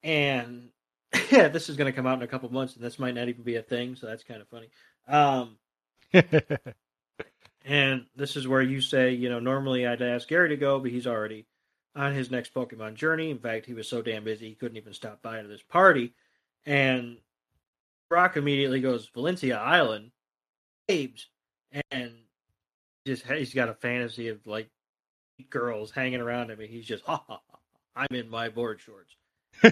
and yeah, this is going to come out in a couple months, and this might not even be a thing, so that's kind of funny. Um, and this is where you say, you know, normally I'd ask Gary to go, but he's already on his next Pokemon journey. In fact, he was so damn busy he couldn't even stop by to this party. And Brock immediately goes, Valencia Island, babes, and just he's got a fantasy of like girls hanging around him, and he's just, ha ha, ha I'm in my board shorts.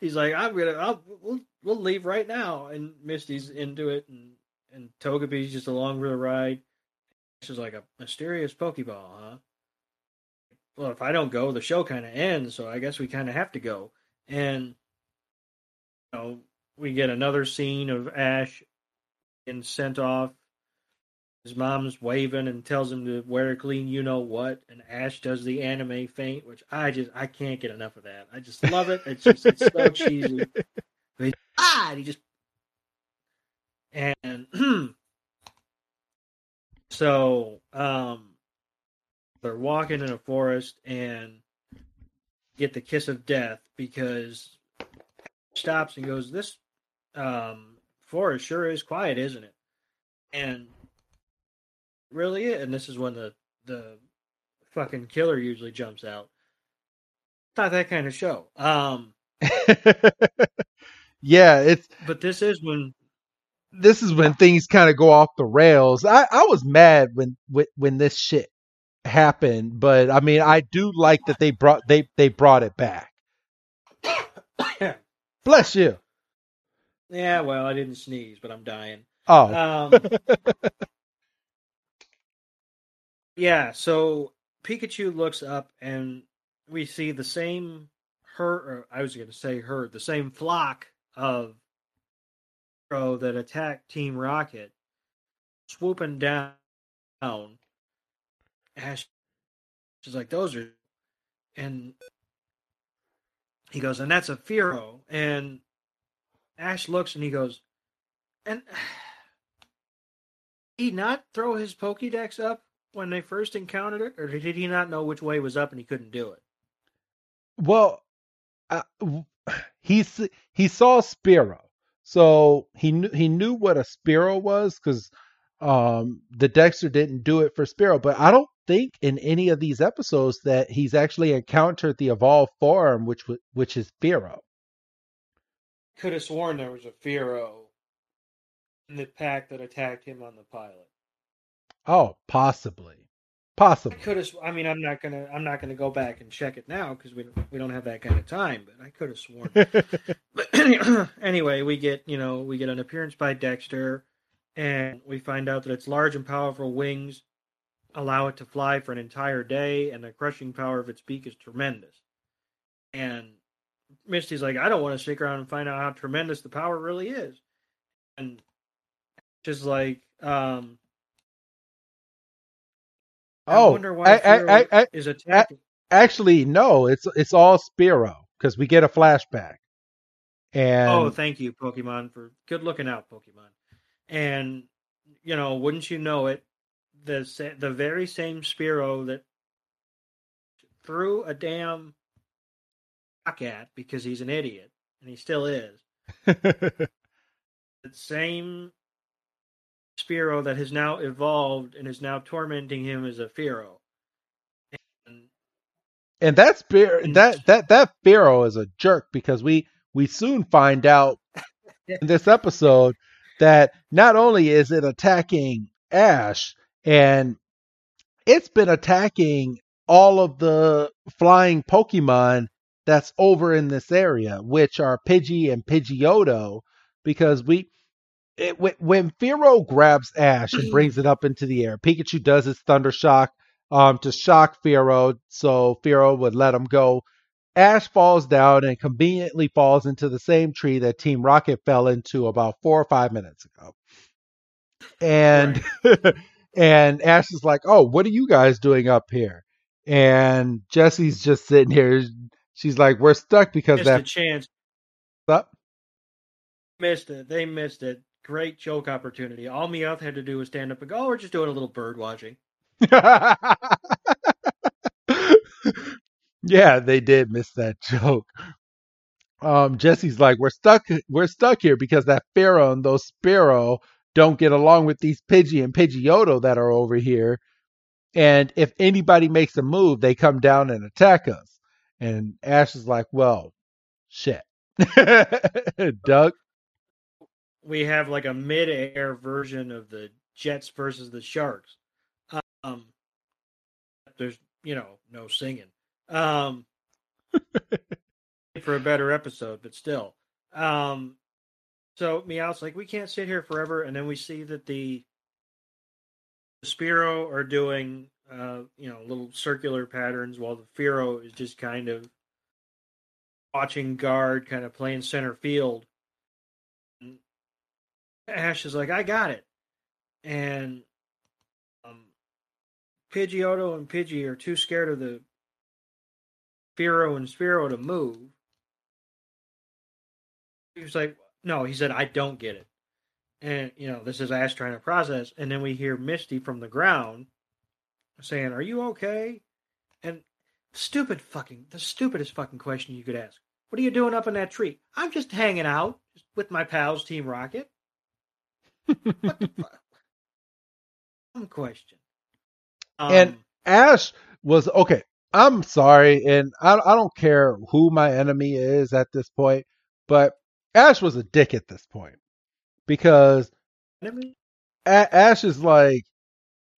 he's like, I'm gonna, I'll, we'll, we'll leave right now. And Misty's into it, and and Togepi's just along for the ride. She's like a mysterious Pokeball, huh? Well, if I don't go, the show kind of ends, so I guess we kind of have to go. And you know, we get another scene of Ash getting sent off. His mom's waving and tells him to wear a clean you know what and ash does the anime faint which i just i can't get enough of that. I just love it. It's just it's so cheesy. He, ah! And he just and so um they're walking in a forest and get the kiss of death because stops and goes this um forest sure is quiet isn't it and really it. And this is when the the fucking killer usually jumps out. Not that kind of show. Um, yeah, it's. But this is when. This is when things kind of go off the rails. I, I was mad when, when when this shit happened, but I mean, I do like that they brought they they brought it back. Bless you. Yeah, well, I didn't sneeze, but I'm dying. Oh. Um, Yeah, so Pikachu looks up and we see the same her I was going to say her, the same flock of that attacked Team Rocket swooping down. Ash is like those are and he goes, and that's a Fearow. And Ash looks and he goes, and he not throw his Pokédex up when they first encountered it, or did he not know which way was up and he couldn't do it? Well, uh, he he saw Spearow, so he knew he knew what a Spearow was because um, the Dexter didn't do it for Spearow, But I don't think in any of these episodes that he's actually encountered the evolved form, which which is Fearow. Could have sworn there was a Fearow in the pack that attacked him on the pilot. Oh, possibly, possibly. I could have. I mean, I'm not gonna. I'm not gonna go back and check it now because we we don't have that kind of time. But I could have sworn. but anyway, we get you know we get an appearance by Dexter, and we find out that its large and powerful wings allow it to fly for an entire day, and the crushing power of its beak is tremendous. And Misty's like, I don't want to stick around and find out how tremendous the power really is. And just like, um, Oh, I wonder why I, I, I, is attacking. Actually, no, it's it's all Spearow because we get a flashback. Oh, and oh, thank you, Pokemon, for good looking out, Pokemon. And you know, wouldn't you know it, the the very same Spearow that threw a damn rock at because he's an idiot, and he still is. the same Spearow that has now evolved and is now tormenting him as a Fearow. And, and that that that that Fearow is a jerk because we we soon find out in this episode that not only is it attacking Ash and it's been attacking all of the flying Pokemon that's over in this area, which are Pidgey and Pidgeotto, because we it, when, when Fearow grabs Ash and brings it up into the air, Pikachu does his Thunder Shock um, to shock Fearow, so Fearow would let him go. Ash falls down and conveniently falls into the same tree that Team Rocket fell into about four or five minutes ago. And right. and Ash is like, "Oh, what are you guys doing up here?" And Jessie's just sitting here. She's like, "We're stuck because missed that a chance." What? Missed it. They missed it great joke opportunity. All Meowth had to do was stand up and go, "Oh, we're just doing a little bird watching." yeah, they did miss that joke. Um, Jessie's like, "We're stuck. We're stuck here because that Fearow and those Spearow don't get along with these Pidgey and Pidgeotto that are over here. And if anybody makes a move, they come down and attack us." And Ash is like, "Well, shit." Doug we have like a mid-air version of the Jets versus the Sharks. Um, there's you know no singing. Um, for a better episode, but still. Um, so Meowth's like, we can't sit here forever, and then we see that the Spearow are doing uh, you know little circular patterns, while the Fearow is just kind of watching guard, kind of playing center field. Ash is like, I got it. And um, Pidgeotto and Pidgey are too scared of the Spearow and Spearow to move. He was like, no, he said, I don't get it. And, you know, this is Ash trying to process. And then we hear Misty from the ground saying, Are you okay? And stupid fucking, the stupidest fucking question you could ask. What are you doing up in that tree? I'm just hanging out with my pals, Team Rocket. What the fuck? Some question. Um, and Ash was okay. I'm sorry, and I, I don't care who my enemy is at this point, but Ash was a dick at this point because a- Ash is like,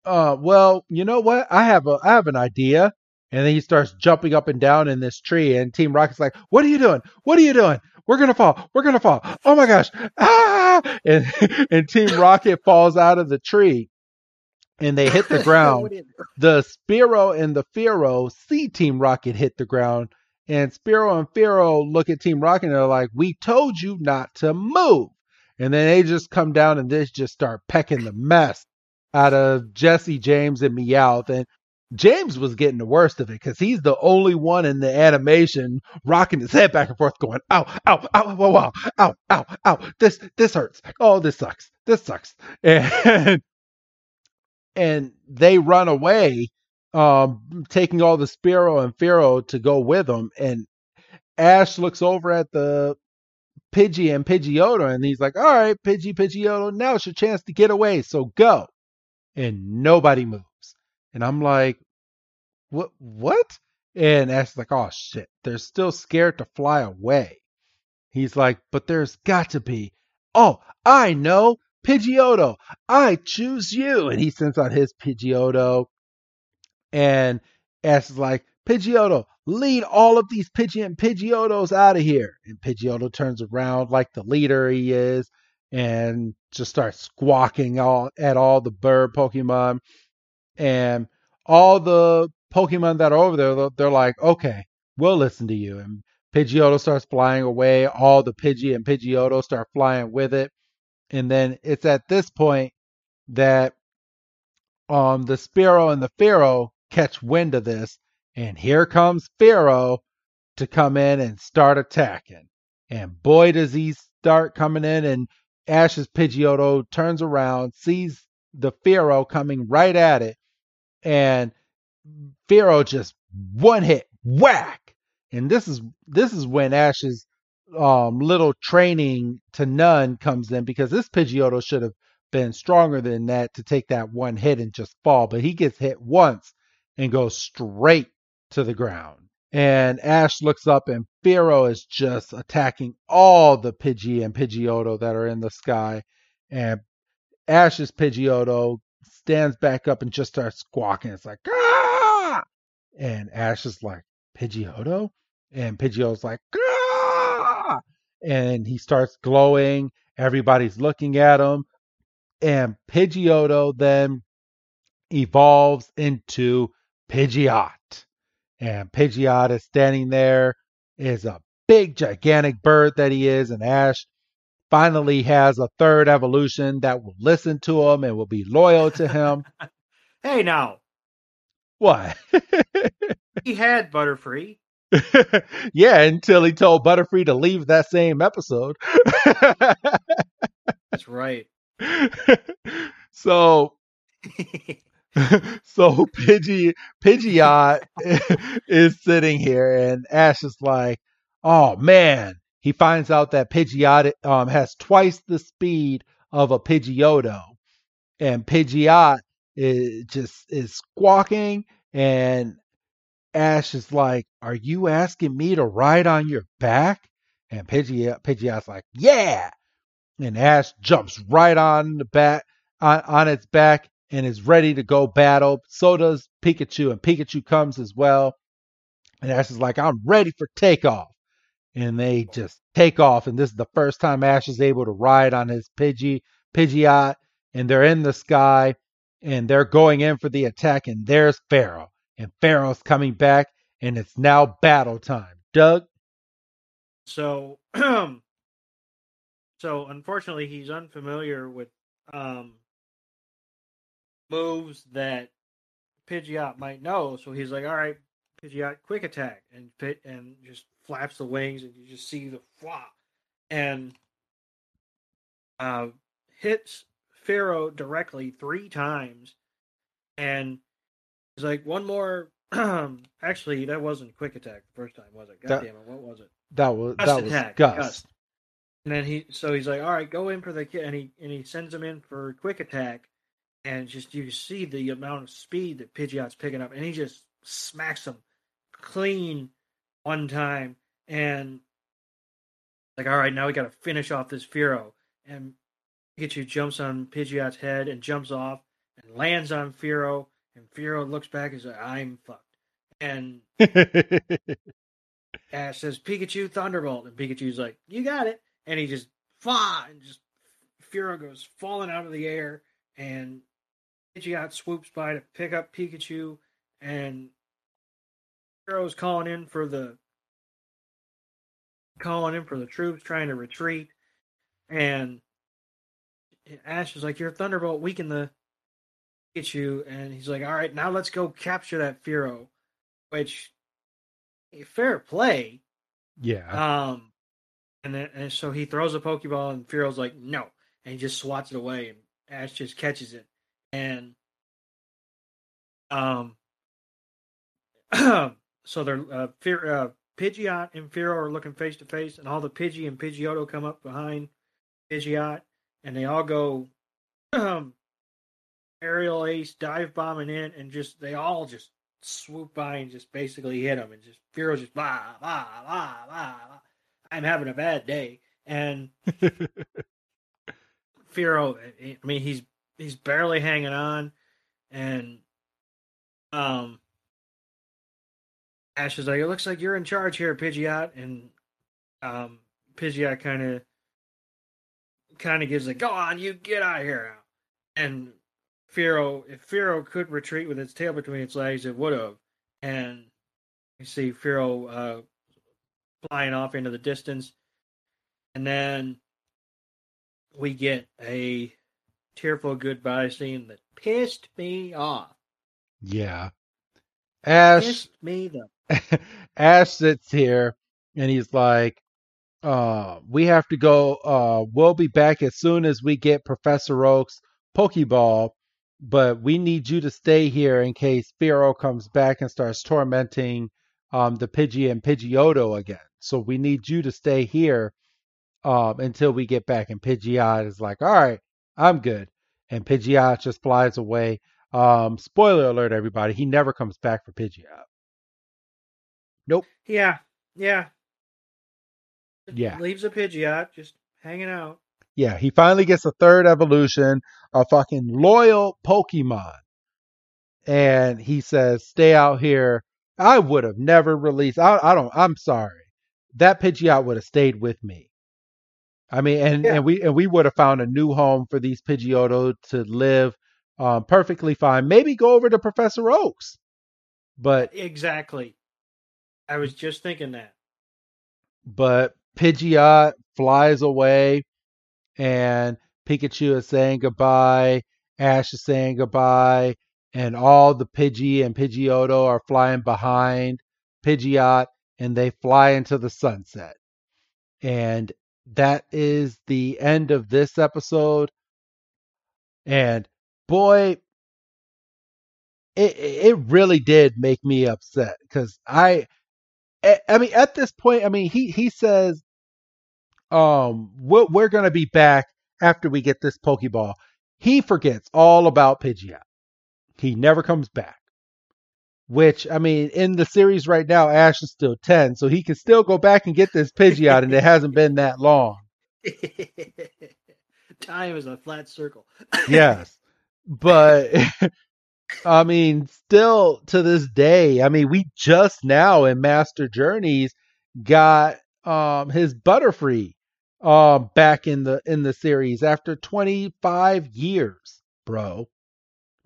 uh, well, you know what? I have a I have an idea. And then he starts jumping up and down in this tree, and Team Rocket's like, "What are you doing? What are you doing? We're gonna fall! We're gonna fall! Oh my gosh! Ah!" And and Team Rocket falls out of the tree, and they hit the ground. the Spearow and the Fearow see Team Rocket hit the ground, and Spearow and Fearow look at Team Rocket and they're like, "We told you not to move." And then they just come down and they just start pecking the mess out of Jessie James and Meowth. And James was getting the worst of it because he's the only one in the animation rocking his head back and forth, going, ow, ow, ow, ow, ow, ow, ow, ow, this, this hurts. Oh, this sucks. This sucks. And, and they run away, um, taking all the Spearow and Fearow to go with them. And Ash looks over at the Pidgey and Pidgeotto, and he's like, all right, Pidgey, Pidgeotto, now it's your chance to get away, so go. And nobody moves. And I'm like, what? What? And Ash's like, oh shit, they're still scared to fly away. He's like, but there's got to be. Oh, I know, Pidgeotto, I choose you. And he sends out his Pidgeotto. And Ash is like, Pidgeotto, lead all of these Pidgey and Pidgeottos out of here. And Pidgeotto turns around like the leader he is and just starts squawking all at all the bird Pokemon and all the Pokemon that are over there, they're like, okay, we'll listen to you. And Pidgeotto starts flying away. All the Pidgey and Pidgeotto start flying with it. And then it's at this point that um the Spearow and the Fearow catch wind of this. And here comes Fearow to come in and start attacking. And boy, does he start coming in. And Ash's Pidgeotto turns around, sees the Fearow coming right at it, and Fearow just one hit whack. And this is this is when Ash's um, little training to none comes in because this Pidgeotto should have been stronger than that to take that one hit and just fall, but he gets hit once and goes straight to the ground. And Ash looks up and Fearow is just attacking all the Pidgey and Pidgeotto that are in the sky. And Ash's Pidgeotto stands back up and just starts squawking. It's like, ah! And Ash is like, Pidgeotto? And Pidgeotto's like, ah! And he starts glowing. Everybody's looking at him. And Pidgeotto then evolves into Pidgeot. And Pidgeot is standing there, is a big, gigantic bird that he is, and Ash finally has a third evolution that will listen to him and will be loyal to him. hey, now. What? he had Butterfree. yeah, until he told Butterfree to leave that same episode. That's right. so so Pidgey Pidgeot is sitting here and Ash is like, oh man. He finds out that Pidgeot um, has twice the speed of a Pidgeotto. And Pidgeot is just is squawking and Ash is like, Are you asking me to ride on your back? And Pidgeot Pidgeot's like, Yeah. And Ash jumps right on the back on, on its back and is ready to go battle. So does Pikachu, and Pikachu comes as well. And Ash is like, I'm ready for takeoff. And they just take off. And this is the first time Ash is able to ride on his Pidgey, Pidgeot. And they're in the sky and they're going in for the attack. And there's Fearow, And Fearow's coming back. And it's now battle time. Doug? So, so unfortunately, he's unfamiliar with um, moves that Pidgeot might know. So he's like, "All right, Pidgeot, quick attack," and pit and just flaps the wings, and you just see the fwa, and uh, hits Fearow directly three times, and he's like, "One more." Actually, that wasn't quick attack the first time, was it? God That- damn it, what was it? That was Gust that was attack, Gust. Gust. And then he, so he's like, "All right, go in for the ki-" and he and he sends him in for quick attack, and just you see the amount of speed that Pidgeot's picking up, and he just smacks him clean one time, and like, all right, now we got to finish off this Fearow, and Pikachu jumps on Pidgeot's head and jumps off and lands on Fearow, and Fearow looks back and says, "I'm fucked," and Ash says, Pikachu Thunderbolt. And Pikachu's like, You got it. And he just fa and just Fearow goes falling out of the air and Pidgeot swoops by to pick up Pikachu and Fearow's calling in for the calling in for the troops trying to retreat and Ash is like, Your Thunderbolt weakened the you." and he's like, All right, now let's go capture that Fearow which fair play. yeah. Um, and then and so he throws a Pokeball, and Fearow's like, no, and he just swats it away, and Ash just catches it, and um, so they're uh, Fear, uh, Pidgeot and Fearow are looking face to face, and all the Pidgey and Pidgeotto come up behind Pidgeot, and they all go um, aerial ace dive bombing in, and just they all just swoop by and just basically hit him, and just Fearow just blah blah blah blah. blah. I'm having a bad day, and Fearow, I mean, he's he's barely hanging on, and um, Ash is like, "It looks like you're in charge here, Pidgeot," and um, Pidgeot kind of kind of gives like, "Go on, you get out of here and Fearow, if Fearow could retreat with its tail between its legs, it would have, and you see Fearow uh, flying off into the distance, and then we get a tearful goodbye scene that pissed me off. yeah. Ash Pissed me the Ash sits here and he's like, uh, we have to go. Uh, we'll be back as soon as we get Professor Oak's Pokeball, but we need you to stay here in case Fearow comes back and starts tormenting um, the Pidgey and Pidgeotto again. So we need you to stay here um, until we get back. And Pidgeot is like, all right, I'm good. And Pidgeot just flies away. Um, spoiler alert, everybody, he never comes back for Pidgeot. Nope. yeah, yeah, Yeah. Leaves a Pidgeot just hanging out. Yeah, he finally gets a third evolution, a fucking loyal Pokemon. And he says, stay out here. I would have never released. I, I don't, I'm sorry. That Pidgeot would have stayed with me. I mean, and, Yeah. and we and we would have found a new home for these Pidgeotto to live um, perfectly fine. Maybe go over to Professor Oaks. But Exactly. I was just thinking that. but Pidgeot flies away, and Pikachu is saying goodbye. Ash is saying goodbye, and all the Pidgey and Pidgeotto are flying behind Pidgeot, and they fly into the sunset. And that is the end of this episode. And boy, it it really did make me upset because I I I mean, at this point, I mean, he he says, um, we're, we're gonna be back after we get this Pokeball. He forgets all about Pidgeot. He never comes back. Which I mean, in the series right now, Ash is still ten, so he can still go back and get this Pidgeot, and it hasn't been that long. Time is a flat circle. yes but i mean still to this day i mean we just now in master journeys got um his butterfree um back in the in the series after 25 years bro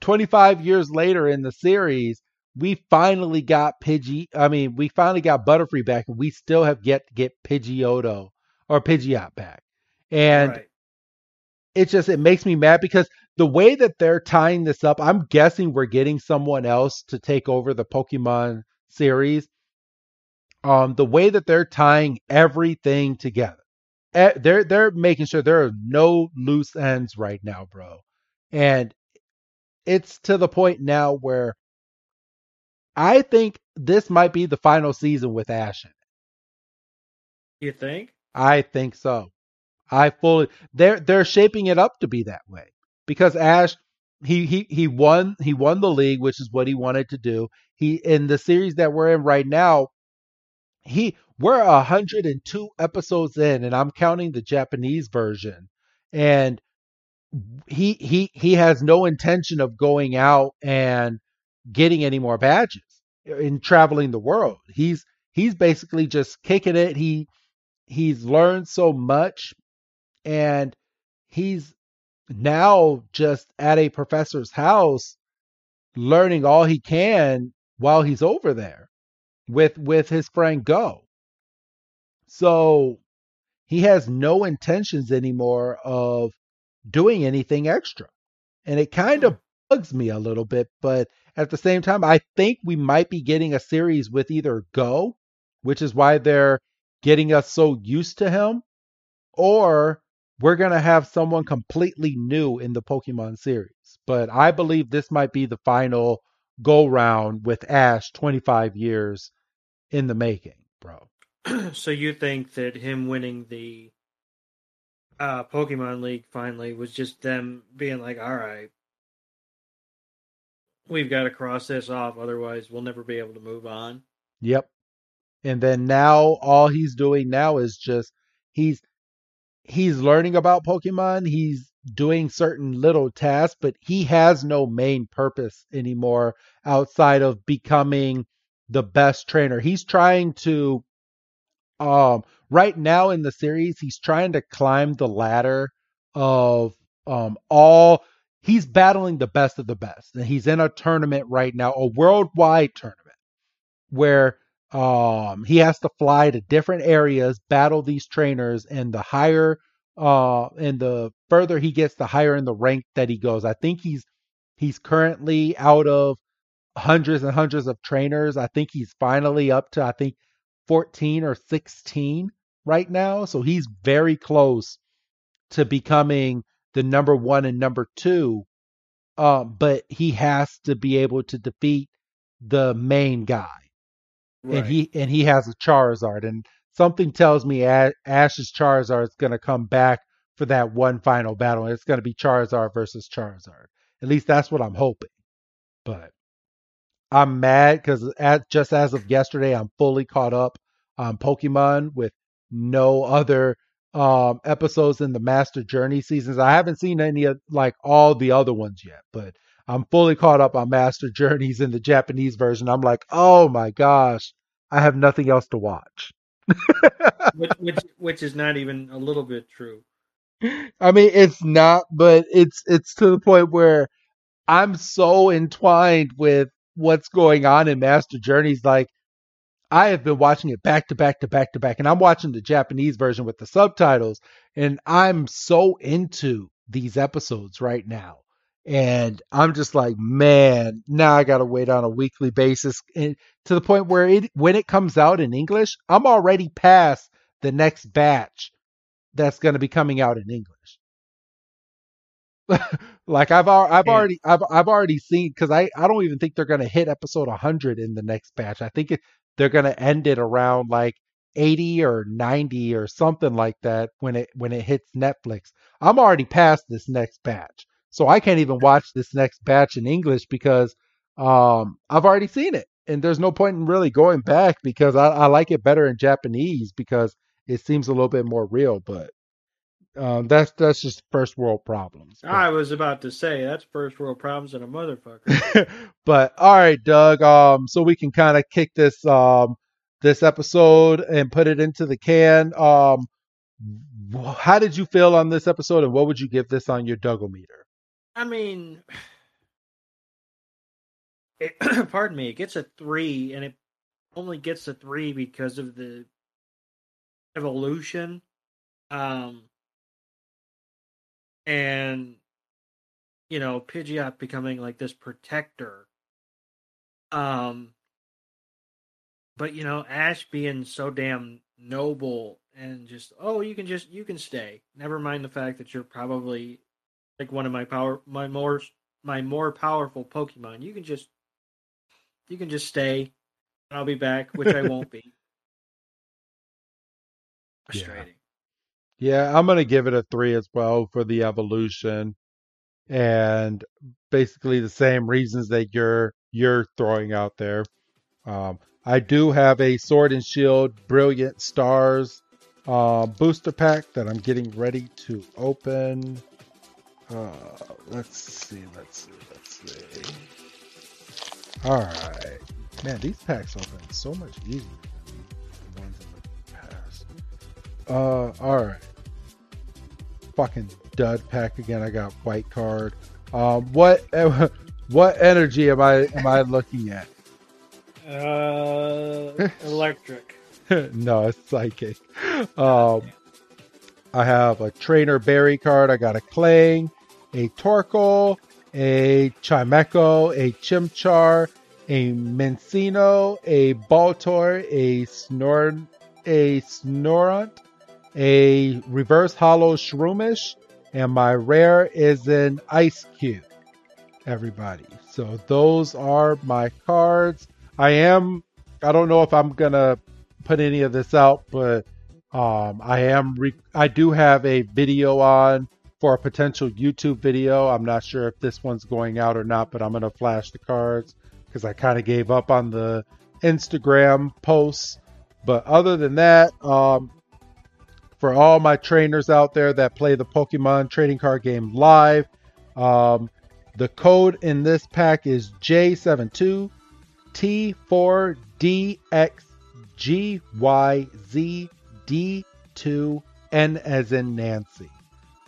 25 years later in the series we finally got pidgey i mean we finally got butterfree back and we still have yet to get pidgeotto or pidgeot back and right. it just it makes me mad because the way that they're tying this up, I'm guessing we're getting someone else to take over the Pokemon series. Um, the way that they're tying everything together, eh, they're they're making sure there are no loose ends right now, bro. And it's to the point now where I think this might be the final season with Ash in it. You think? I think so. I fully they're they're shaping it up to be that way because Ash he he he won he won the league, which is what he wanted to do. He in the series that we're in right now, he we're 102 episodes in and I'm counting the Japanese version and he he he has no intention of going out and getting any more badges in traveling the world. He's he's basically just kicking it. He he's learned so much and he's now just at a professor's house learning all he can while he's over there with with his friend Goh. So he has no intentions anymore of doing anything extra. And it kind of hmm. bugs me a little bit but at the same time i think we might be getting a series with either Goh which is why they're getting us so used to him or we're going to have someone completely new in the Pokemon series. But I believe this might be the final go round with Ash 25 years in the making, bro. so you think that him winning the uh, Pokemon League finally was just them being like, all right, we've got to cross this off, otherwise we'll never be able to move on. Yep. And then now all he's doing now is just he's he's learning about Pokemon. He's doing certain little tasks, but he has no main purpose anymore outside of becoming the best trainer. He's trying to um right now in the series, he's trying to climb the ladder of um all he's battling the best of the best. And he's in a tournament right now, a worldwide tournament where um, he has to fly to different areas, battle these trainers, and the higher uh and the further he gets, the higher in the rank that he goes. I think he's he's currently out of hundreds and hundreds of trainers. I think he's finally up to I think 14 or 16 right now. So he's very close to becoming the number one and number two. Um, but he has to be able to defeat the main guy right. and he and he has a Charizard, and something tells me Ash's Charizard is going to come back for that one final battle, and it's going to be Charizard versus Charizard. At least that's what I'm hoping. But I'm mad because just as of yesterday, I'm fully caught up on Pokemon with no other um, episodes in the Master Journey seasons. I haven't seen any of like all the other ones yet, but I'm fully caught up on Master Journeys in the Japanese version. I'm like, oh my gosh, I have nothing else to watch. which, which which is not even a little bit true. I mean, it's not, but it's it's to the point where I'm so entwined with what's going on in Master Journeys. Like, I have been watching it back to back to back to back, and I'm watching the Japanese version with the subtitles, and I'm so into these episodes right now and I'm just like, man, now I gotta wait on a weekly basis, and to the point where it when it comes out in English, I'm already past the next batch that's gonna be coming out in English. like I've I've yeah. already I've I've already seen because I I don't even think they're gonna hit episode 100 in the next batch. I think it, they're gonna end it around like 80 or 90 or something like that when it when it hits Netflix. I'm already past this next batch. So I can't even watch this next batch in English because um, I've already seen it. And there's no point in really going back because I, I like it better in Japanese because it seems a little bit more real. But um, that's that's just first world problems. But, I was about to say that's first world problems and a motherfucker. but all right, Doug. Um, so we can kind of kick this um this episode and put it into the can. Um, how did you feel on this episode, and what would you give this on your Dougometer? I mean, it, pardon me, it gets a three, and it only gets a three because of the evolution. Um, and you know, Pidgeot becoming like this protector. Um, but you know, Ash being so damn noble and just oh, you can just you can stay. Never mind the fact that you're probably like one of my power my more my more powerful Pokemon. You can just you can just stay. I'll be back, which I won't be. Frustrating. Yeah. yeah, I'm gonna give it a three as well for the evolution, and basically the same reasons that you're you're throwing out there. Um, I do have a Sword and Shield Brilliant Stars uh, booster pack that I'm getting ready to open. Uh, let's see, let's see, let's see. All right, man, these packs open so much easier than the ones in the past. Uh, all right, fucking dud pack again. I got white card. Um, what what energy am I am I looking at? Uh, electric. no, it's psychic. Um, I have a trainer berry card. I got a Klang, a Torkoal, a Chimecho, a Chimchar, a Minccino, a Baltoy, a Snor, a Snorunt, a Reverse Holo Shroomish, and my rare is an Ice Cube. Everybody. So those are my cards. I am. I don't know if I'm gonna put any of this out, but um, I am. Re- I do have a video on for a potential YouTube video. I'm not sure if this one's going out or not, but I'm gonna flash the cards because I kind of gave up on the Instagram posts. But other than that, um, for all my trainers out there that play the Pokemon trading card game live, um, the code in this pack is J72 T4DXGYZD2N as in Nancy.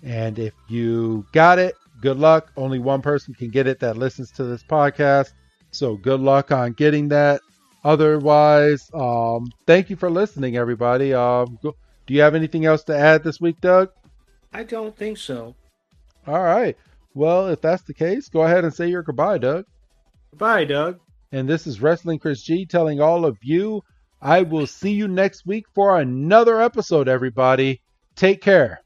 And if you got it, good luck. Only one person can get it that listens to this podcast. So good luck on getting that. Otherwise, um, thank you for listening, everybody. Um, do you have anything else to add this week, Doug? I don't think so. All right. Well, if that's the case, go ahead and say your goodbye, Doug. Bye, Doug. And this is Wrestling Chris G telling all of you I will see you next week for another episode, everybody. Take care.